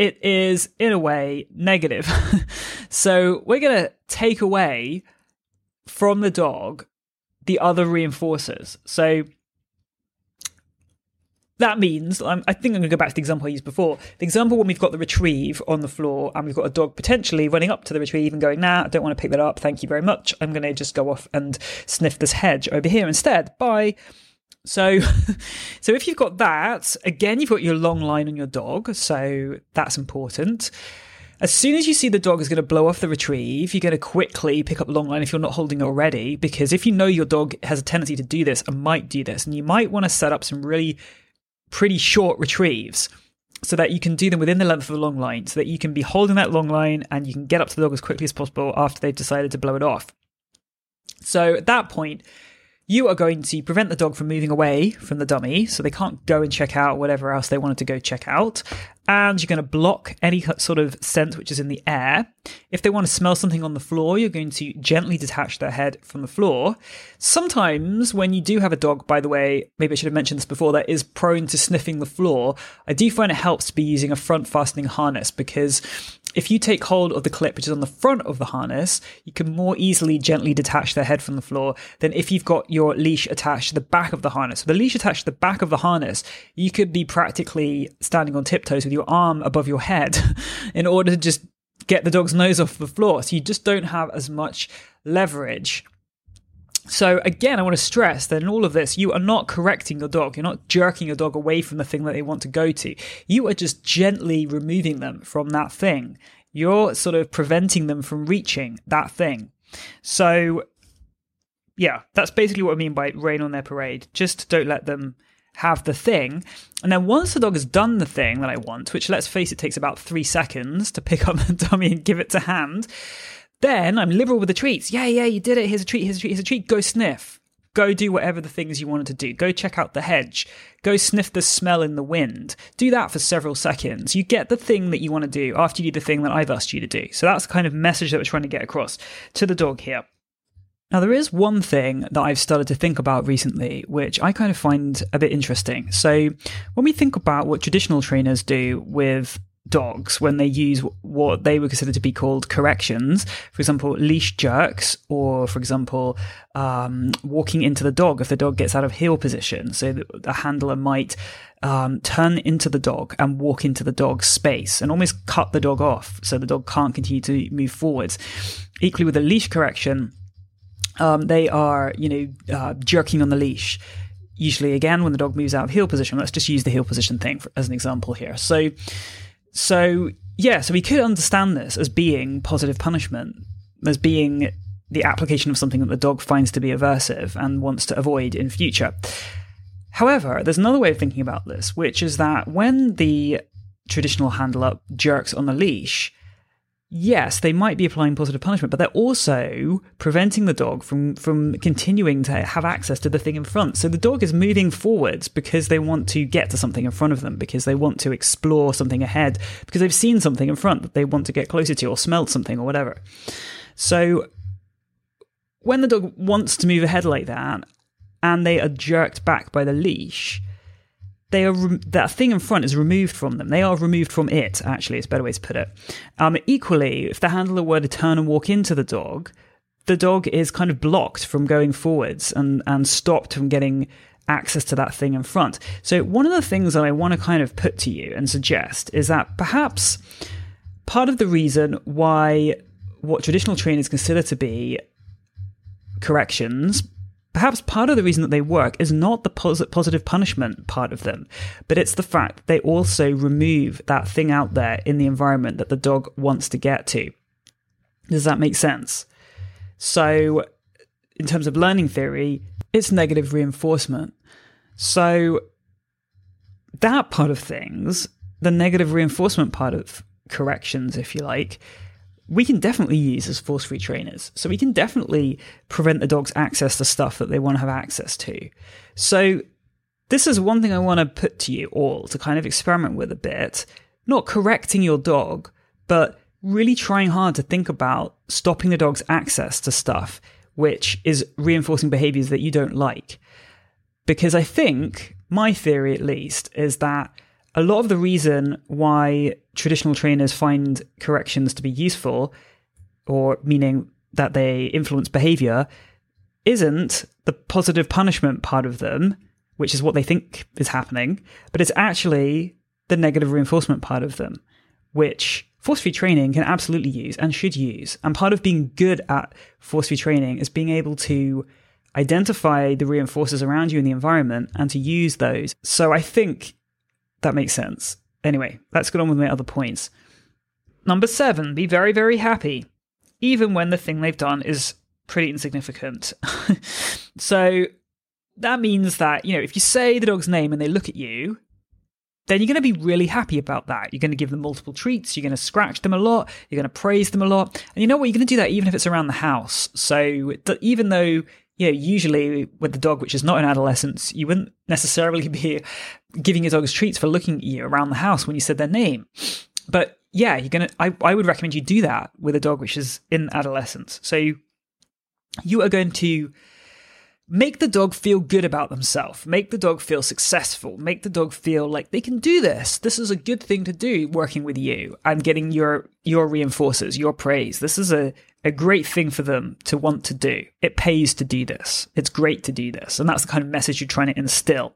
it is in a way negative. so we're going to take away from the dog the other reinforcers. So that means i think I'm going to go back to the example I used before. The example when we've got the retrieve on the floor and we've got a dog potentially running up to the retrieve and going, "Nah, I don't want to pick that up. Thank you very much. I'm going to just go off and sniff this hedge over here instead." Bye. So, so if you've got that, again, you've got your long line on your dog, so that's important. As soon as you see the dog is going to blow off the retrieve, you're going to quickly pick up long line if you're not holding it already, because if you know your dog has a tendency to do this and might do this, and you might want to set up some really pretty short retrieves so that you can do them within the length of the long line, so that you can be holding that long line and you can get up to the dog as quickly as possible after they've decided to blow it off. So at that point, you are going to prevent the dog from moving away from the dummy so they can't go and check out whatever else they wanted to go check out. And you're going to block any sort of scent which is in the air. If they want to smell something on the floor, you're going to gently detach their head from the floor. Sometimes, when you do have a dog, by the way, maybe I should have mentioned this before, that is prone to sniffing the floor, I do find it helps to be using a front fastening harness because if you take hold of the clip which is on the front of the harness, you can more easily gently detach their head from the floor than if you've got your leash attached to the back of the harness. So the leash attached to the back of the harness, you could be practically standing on tiptoes with your arm above your head in order to just get the dog's nose off the floor. So you just don't have as much leverage so again, I want to stress that in all of this, you are not correcting your dog. You're not jerking your dog away from the thing that they want to go to. You are just gently removing them from that thing. You're sort of preventing them from reaching that thing. So yeah, that's basically what I mean by rain on their parade. Just don't let them have the thing. And then once the dog has done the thing that I want, which let's face it takes about three seconds to pick up the dummy and give it to hand, then I'm liberal with the treats. Yeah, yeah, you did it. Here's a treat. Here's a treat. Here's a treat. Go sniff. Go do whatever the things you wanted to do. Go check out the hedge. Go sniff the smell in the wind. Do that for several seconds. You get the thing that you want to do after you do the thing that I've asked you to do. So that's the kind of message that we're trying to get across to the dog here. Now, there is one thing that I've started to think about recently, which I kind of find a bit interesting. So, when we think about what traditional trainers do with dogs when they use what they would consider to be called corrections. For example, leash jerks, or for example, um, walking into the dog if the dog gets out of heel position. So the handler might um, turn into the dog and walk into the dog's space and almost cut the dog off so the dog can't continue to move forwards. Equally with a leash correction, um, they are, you know, uh, jerking on the leash usually again when the dog moves out of heel position. Let's just use the heel position thing for, as an example here. So so, yeah, so we could understand this as being positive punishment, as being the application of something that the dog finds to be aversive and wants to avoid in future. However, there's another way of thinking about this, which is that when the traditional handler jerks on the leash, yes, they might be applying positive punishment, but they're also preventing the dog from from continuing to have access to the thing in front. So the dog is moving forwards because they want to get to something in front of them, because they want to explore something ahead, because they've seen something in front that they want to get closer to or smelled something or whatever. So when the dog wants to move ahead like that and they are jerked back by the leash, they are that thing in front is removed from them. They are removed from it. Actually, it's a better way to put it. Um, equally, if the handler were to turn and walk into the dog, the dog is kind of blocked from going forwards and and stopped from getting access to that thing in front. So one of the things that I want to kind of put to you and suggest is that perhaps part of the reason why what traditional trainers consider to be corrections Perhaps part of the reason that they work is not the pos- positive punishment part of them, but it's the fact that they also remove that thing out there in the environment that the dog wants to get to. Does that make sense? So, in terms of learning theory, it's negative reinforcement. So, that part of things, the negative reinforcement part of corrections, if you like, we can definitely use as force free trainers. So we can definitely prevent the dog's access to stuff that they want to have access to. So this is one thing I want to put to you all to kind of experiment with a bit. Not correcting your dog, but really trying hard to think about stopping the dog's access to stuff which is reinforcing behaviors that you don't like. Because I think, my theory at least, is that a lot of the reason why traditional trainers find corrections to be useful, or meaning that they influence behavior, isn't the positive punishment part of them, which is what they think is happening, but it's actually the negative reinforcement part of them, which force free training can absolutely use and should use. And part of being good at force free training is being able to identify the reinforcers around you in the environment and to use those. So I think that makes sense. Anyway, let's get on with my other points. Number seven, be very, very happy, even when the thing they've done is pretty insignificant. so that means that, you know, if you say the dog's name and they look at you, then you're going to be really happy about that. You're going to give them multiple treats. You're going to scratch them a lot. You're going to praise them a lot. And you know what? You're going to do that even if it's around the house. So even though you know, usually with the dog, which is not in adolescence, you wouldn't necessarily be giving your dogs treats for looking at you around the house when you said their name. But yeah, you're gonna. I, I would recommend you do that with a dog which is in adolescence. So you, you are going to make the dog feel good about themselves, make the dog feel successful, make the dog feel like they can do this. This is a good thing to do working with you and getting your your reinforcers, your praise. This is a a great thing for them to want to do. It pays to do this. It's great to do this. And that's the kind of message you're trying to instill.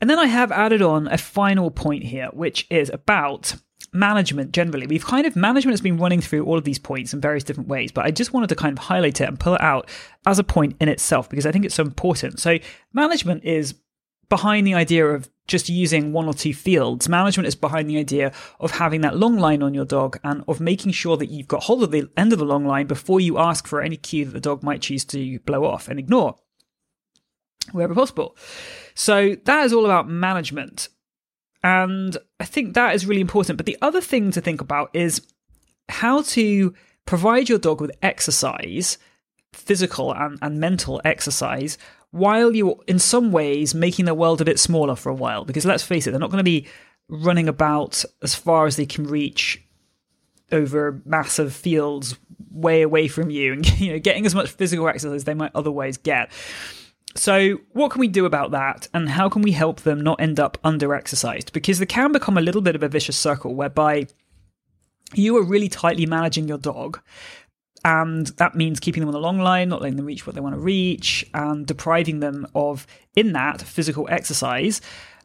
And then I have added on a final point here, which is about management generally. We've kind of, management has been running through all of these points in various different ways, but I just wanted to kind of highlight it and pull it out as a point in itself because I think it's so important. So, management is behind the idea of just using one or two fields. Management is behind the idea of having that long line on your dog and of making sure that you've got hold of the end of the long line before you ask for any cue that the dog might choose to blow off and ignore wherever possible. So that is all about management. And I think that is really important. But the other thing to think about is how to provide your dog with exercise, physical and, and mental exercise, while you're in some ways making the world a bit smaller for a while. Because let's face it, they're not going to be running about as far as they can reach over massive fields way away from you and you know getting as much physical exercise as they might otherwise get. So, what can we do about that, and how can we help them not end up under exercised? Because they can become a little bit of a vicious circle whereby you are really tightly managing your dog, and that means keeping them on the long line, not letting them reach what they want to reach, and depriving them of, in that, physical exercise.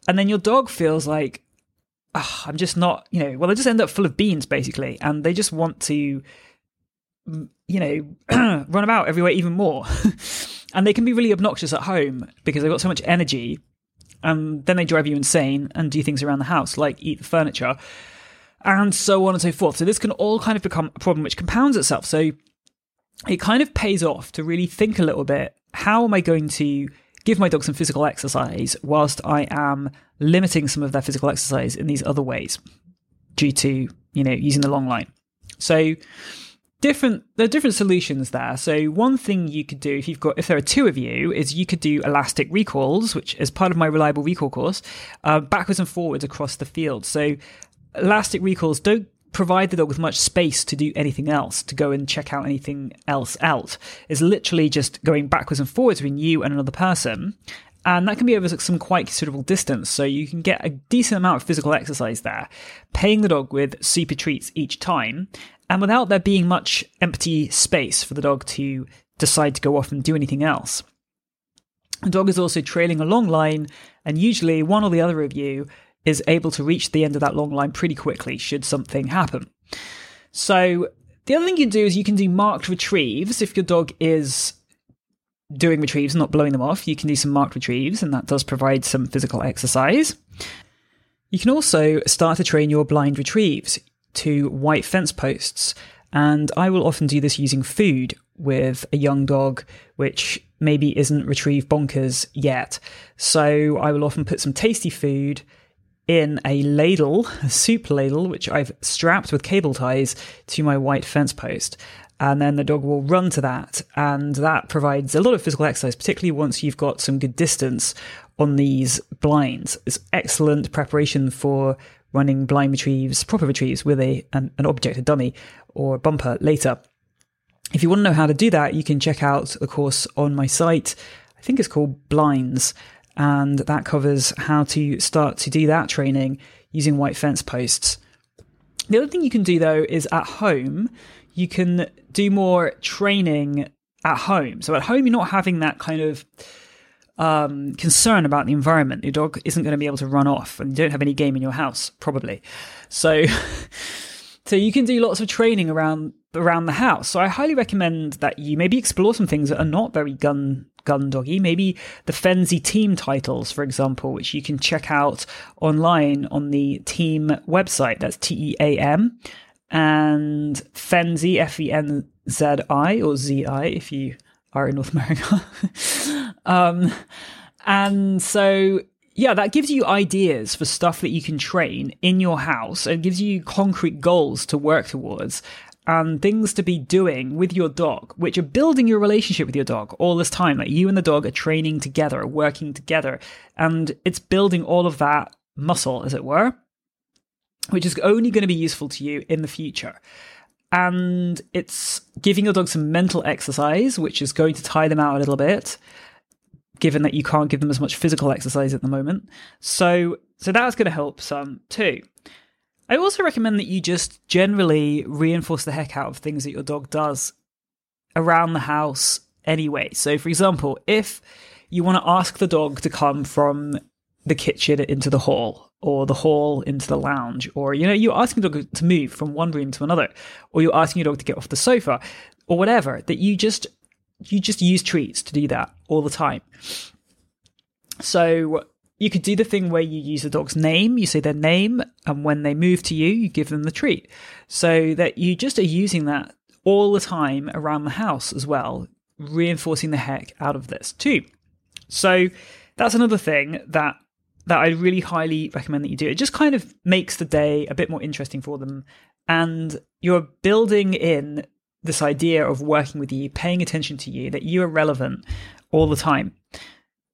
And then your dog feels like, oh, I'm just not, you know, well, they just end up full of beans, basically, and they just want to, you know, run about everywhere even more. and they can be really obnoxious at home because they've got so much energy. And then they drive you insane and do things around the house, like eat the furniture and so on and so forth. So this can all kind of become a problem which compounds itself. So it kind of pays off to really think a little bit how am I going to give my dog some physical exercise whilst I am limiting some of their physical exercise in these other ways due to, you know, using the long line. So different there are different solutions there. So one thing you could do if you've got if there are two of you is you could do elastic recalls, which is part of my reliable recall course, uh, backwards and forwards across the field. So elastic recalls don't provide the dog with much space to do anything else, to go and check out anything else out. It's literally just going backwards and forwards between you and another person. And that can be over some quite considerable distance. So you can get a decent amount of physical exercise there, paying the dog with super treats each time and without there being much empty space for the dog to decide to go off and do anything else. The dog is also trailing a long line, and usually one or the other of you is able to reach the end of that long line pretty quickly should something happen. So, the other thing you can do is you can do marked retrieves. If your dog is doing retrieves, not blowing them off, you can do some marked retrieves, and that does provide some physical exercise. You can also start to train your blind retrieves to white fence posts. And I will often do this using food with a young dog, which maybe isn't retrieve bonkers yet. So I will often put some tasty food in a ladle, a soup ladle, which I've strapped with cable ties to my white fence post. And then the dog will run to that. And that provides a lot of physical exercise, particularly once you've got some good distance on these blinds. It's excellent preparation for running blind retrieves, proper retrieves with a an, an object, a dummy or a bumper later. If you want to know how to do that, you can check out the course on my site. I think it's called Blinds, and that covers how to start to do that training using white fence posts. The other thing you can do though is at home, you can do more training at home. So at home, you're not having that kind of um, concern about the environment. Your dog isn't going to be able to run off, and you don't have any game in your house, probably. So, so you can do lots of training around around the house. So I highly recommend that you maybe explore some things that are not very gun gun doggy. Maybe the Fenzi team titles, for example, which you can check out online on the team website. That's T E A M and Fenzi F E N Z I or Z I if you are in North America. um, and so, yeah, that gives you ideas for stuff that you can train in your house. And gives you concrete goals to work towards and things to be doing with your dog, which are building your relationship with your dog all this time. Like you and the dog are training together, working together, and it's building all of that muscle, as it were, which is only going to be useful to you in the future. And it's giving your dog some mental exercise, which is going to tire them out a little bit, given that you can't give them as much physical exercise at the moment. So, so that's going to help some too. I also recommend that you just generally reinforce the heck out of things that your dog does around the house anyway. So, for example, if you want to ask the dog to come from the kitchen into the hall or the hall into the lounge or you know you're asking the dog to move from one room to another or you're asking your dog to get off the sofa or whatever that you just you just use treats to do that all the time so you could do the thing where you use the dog's name you say their name and when they move to you you give them the treat so that you just are using that all the time around the house as well reinforcing the heck out of this too so that's another thing that that I really highly recommend that you do. It just kind of makes the day a bit more interesting for them. And you're building in this idea of working with you, paying attention to you, that you are relevant all the time.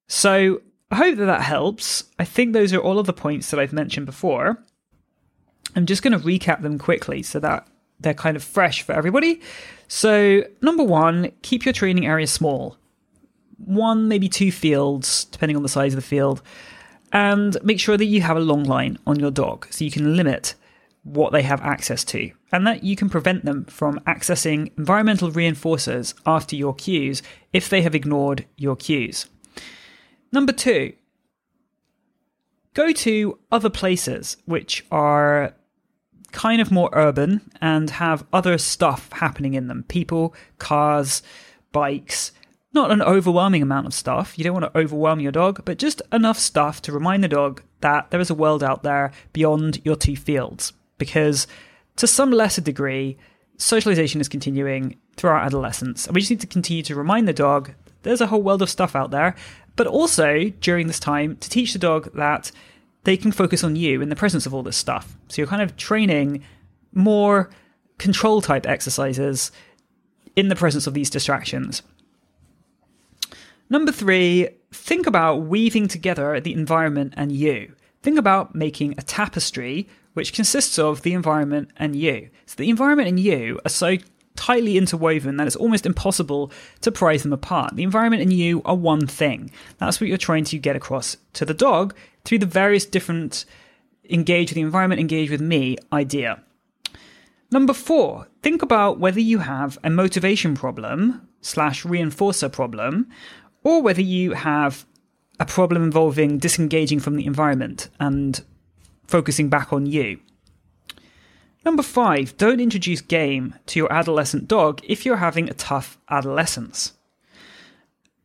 So I hope that that helps. I think those are all of the points that I've mentioned before. I'm just going to recap them quickly so that they're kind of fresh for everybody. So, number one, keep your training area small. One, maybe two fields, depending on the size of the field and make sure that you have a long line on your dog so you can limit what they have access to, and that you can prevent them from accessing environmental reinforcers after your cues if they have ignored your cues. Number two, go to other places which are kind of more urban and have other stuff happening in them people, cars, bikes, not an overwhelming amount of stuff. You don't want to overwhelm your dog, but just enough stuff to remind the dog that there is a world out there beyond your two fields. Because to some lesser degree, socialization is continuing throughout adolescence. And we just need to continue to remind the dog there's a whole world of stuff out there, but also during this time to teach the dog that they can focus on you in the presence of all this stuff. So you're kind of training more control type exercises in the presence of these distractions. Number three, think about weaving together the environment and you. Think about making a tapestry which consists of the environment and you. So the environment and you are so tightly interwoven that it's almost impossible to prise them apart. The environment and you are one thing. That's what you're trying to get across to the dog through the various different engage with the environment, engage with me idea. Number four, think about whether you have a motivation problem slash reinforcer problem, or whether you have a problem involving disengaging from the environment and focusing back on you. Number five, don't introduce game to your adolescent dog if you're having a tough adolescence.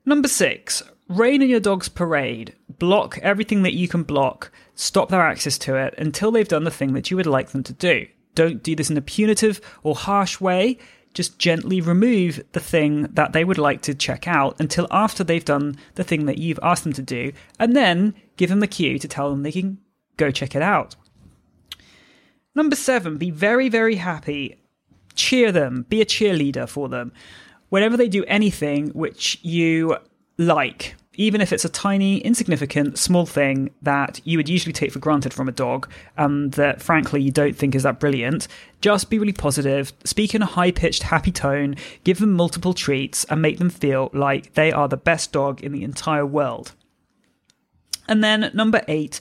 Number six, rain on your dog's parade. Block everything that you can block, stop their access to it until they've done the thing that you would like them to do. Don't do this in a punitive or harsh way. Just gently remove the thing that they would like to check out until after they've done the thing that you've asked them to do, and then give them the cue to tell them they can go check it out. Number seven, be very, very happy. Cheer them, be a cheerleader for them. Whenever they do anything which you like, even if it's a tiny, insignificant, small thing that you would usually take for granted from a dog and that frankly you don't think is that brilliant, just be really positive, speak in a high pitched, happy tone, give them multiple treats, and make them feel like they are the best dog in the entire world. And then number eight,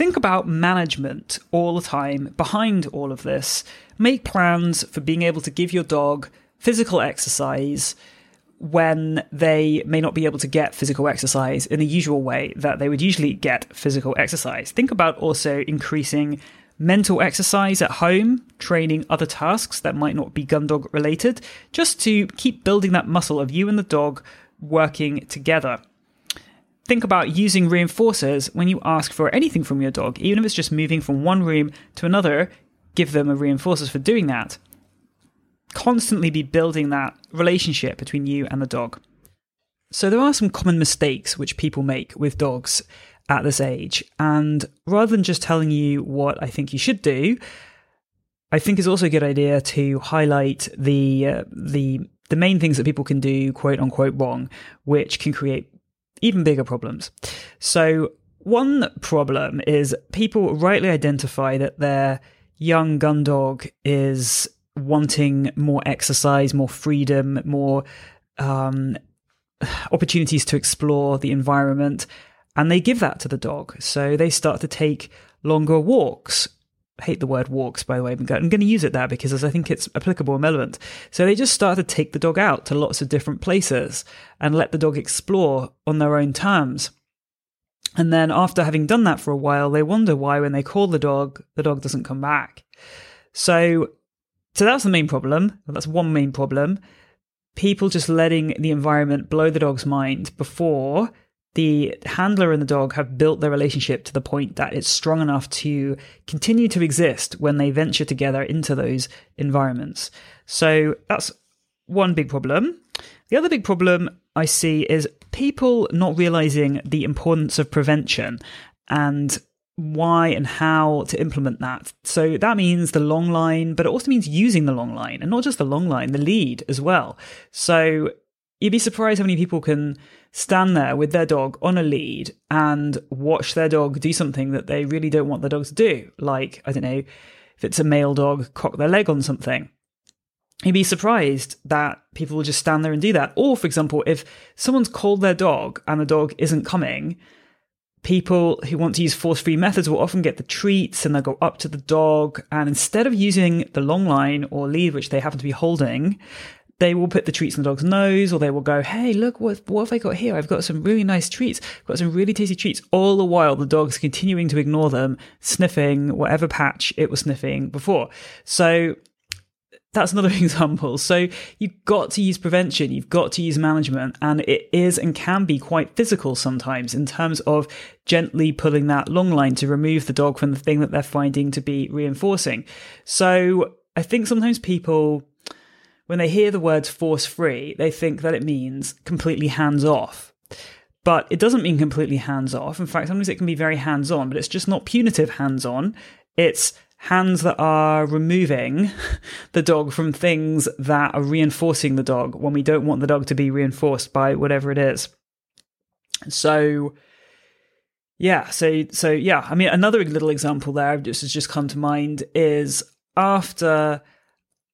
think about management all the time behind all of this. Make plans for being able to give your dog physical exercise when they may not be able to get physical exercise in the usual way that they would usually get physical exercise. Think about also increasing mental exercise at home, training other tasks that might not be gun dog related, just to keep building that muscle of you and the dog working together. Think about using reinforcers when you ask for anything from your dog, even if it's just moving from one room to another, give them a reinforcers for doing that constantly be building that relationship between you and the dog. So there are some common mistakes which people make with dogs at this age. And rather than just telling you what I think you should do, I think it's also a good idea to highlight the uh, the the main things that people can do quote unquote wrong, which can create even bigger problems. So one problem is people rightly identify that their young gun dog is wanting more exercise, more freedom, more um, opportunities to explore the environment. And they give that to the dog. So they start to take longer walks. Hate the word walks, by the way. I'm going to use it there because I think it's applicable and relevant. So they just start to take the dog out to lots of different places and let the dog explore on their own terms. And then after having done that for a while, they wonder why when they call the dog, the dog doesn't come back. So so that's the main problem. That's one main problem. People just letting the environment blow the dog's mind before the handler and the dog have built their relationship to the point that it's strong enough to continue to exist when they venture together into those environments. So that's one big problem. The other big problem I see is people not realizing the importance of prevention and why and how to implement that. So that means the long line, but it also means using the long line and not just the long line, the lead as well. So you'd be surprised how many people can stand there with their dog on a lead and watch their dog do something that they really don't want their dog to do. Like, I don't know, if it's a male dog, cock their leg on something. You'd be surprised that people will just stand there and do that. Or, for example, if someone's called their dog and the dog isn't coming, people who want to use force free methods will often get the treats and they'll go up to the dog. And instead of using the long line or lead, which they happen to be holding, they will put the treats in the dog's nose or they will go, Hey, look, what, what have I got here? I've got some really nice treats. I've got some really tasty treats. All the while, the dog's continuing to ignore them, sniffing whatever patch it was sniffing before. So that's another example. So you've got to use prevention, you've got to use management, and it is and can be quite physical sometimes in terms of gently pulling that long line to remove the dog from the thing that they're finding to be reinforcing. So I think sometimes people, when they hear the words force free, they think that it means completely hands off. But it doesn't mean completely hands off. In fact, sometimes it can be very hands on, but it's just not punitive hands on. It's hands that are removing the dog from things that are reinforcing the dog when we don't want the dog to be reinforced by whatever it is. So, yeah, so so yeah, I mean, another little example there just has just come to mind is after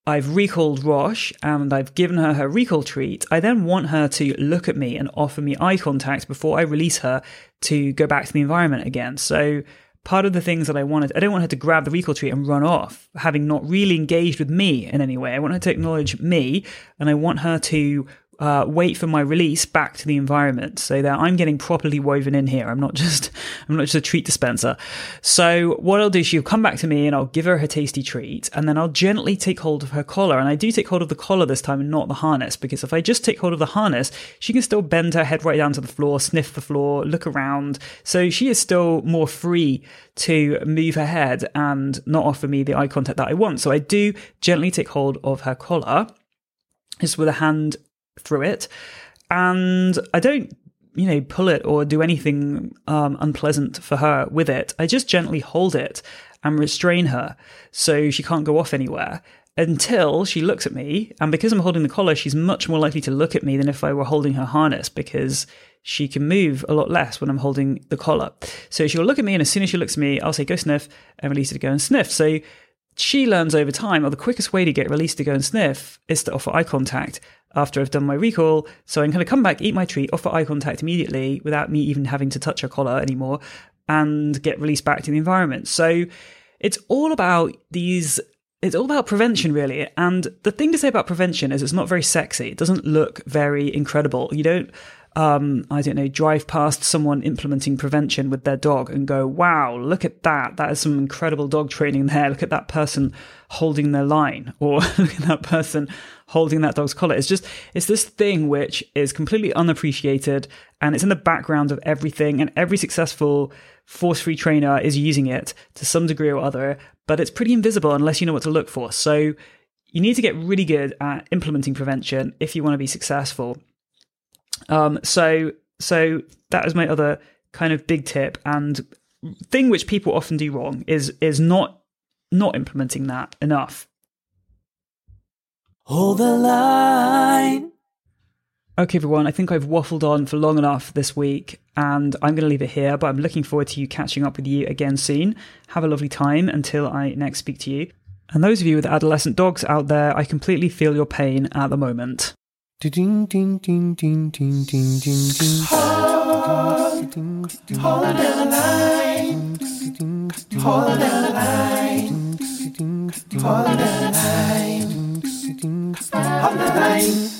I've recalled Rosh and I've given her her recall treat. I then want her to look at me and offer me eye contact before I release her to go back to the environment again. So part of the things that I wanted, I don't want her to grab the recall treat and run off, having not really engaged with me in any way. I want her to acknowledge me and I want her to uh, wait for my release back to the environment so that I'm getting properly woven in here. I'm not just I'm not just a treat dispenser. So what I'll do is she'll come back to me and I'll give her her tasty treat and then I'll gently take hold of her collar. And I do take hold of the collar this time and not the harness because if I just take hold of the harness, she can still bend her head right down to the floor, sniff the floor, look around. So she is still more free to move her head and not offer me the eye contact that I want. So I do gently take hold of her collar just with a hand through it. And I don't, you know, pull it or do anything um, unpleasant for her with it. I just gently hold it and restrain her so she can't go off anywhere until she looks at me. And because I'm holding the collar, she's much more likely to look at me than if I were holding her harness because she can move a lot less when I'm holding the collar. So she'll look at me, and as soon as she looks at me, I'll say, go sniff, and release her to go and sniff. So she learns over time, or the quickest way to get released to go and sniff is to offer eye contact after I've done my recall. So I'm going to come back, eat my treat, offer eye contact immediately without me even having to touch her collar anymore and get released back to the environment. So it's all about these it's all about prevention really and the thing to say about prevention is it's not very sexy it doesn't look very incredible you don't um, I don't know, drive past someone implementing prevention with their dog and go, wow, look at that. That is some incredible dog training there. Look at that person holding their line or look at that person holding that dog's collar. It's just, it's this thing which is completely unappreciated and it's in the background of everything. And every successful force free trainer is using it to some degree or other, but it's pretty invisible unless you know what to look for. So you need to get really good at implementing prevention if you want to be successful. Um, so so that was my other kind of big tip and thing which people often do wrong is is not not implementing that enough. Hold the line. Okay, everyone, I think I've waffled on for long enough this week, and I'm going to leave it here, but I'm looking forward to you catching up with you again soon. Have a lovely time until I next speak to you. And those of you with adolescent dogs out there, I completely feel your pain at the moment. Ding ding ding ding ding ding ding ding. Hold, the line. Hold the line. Hold the line. Hold the line.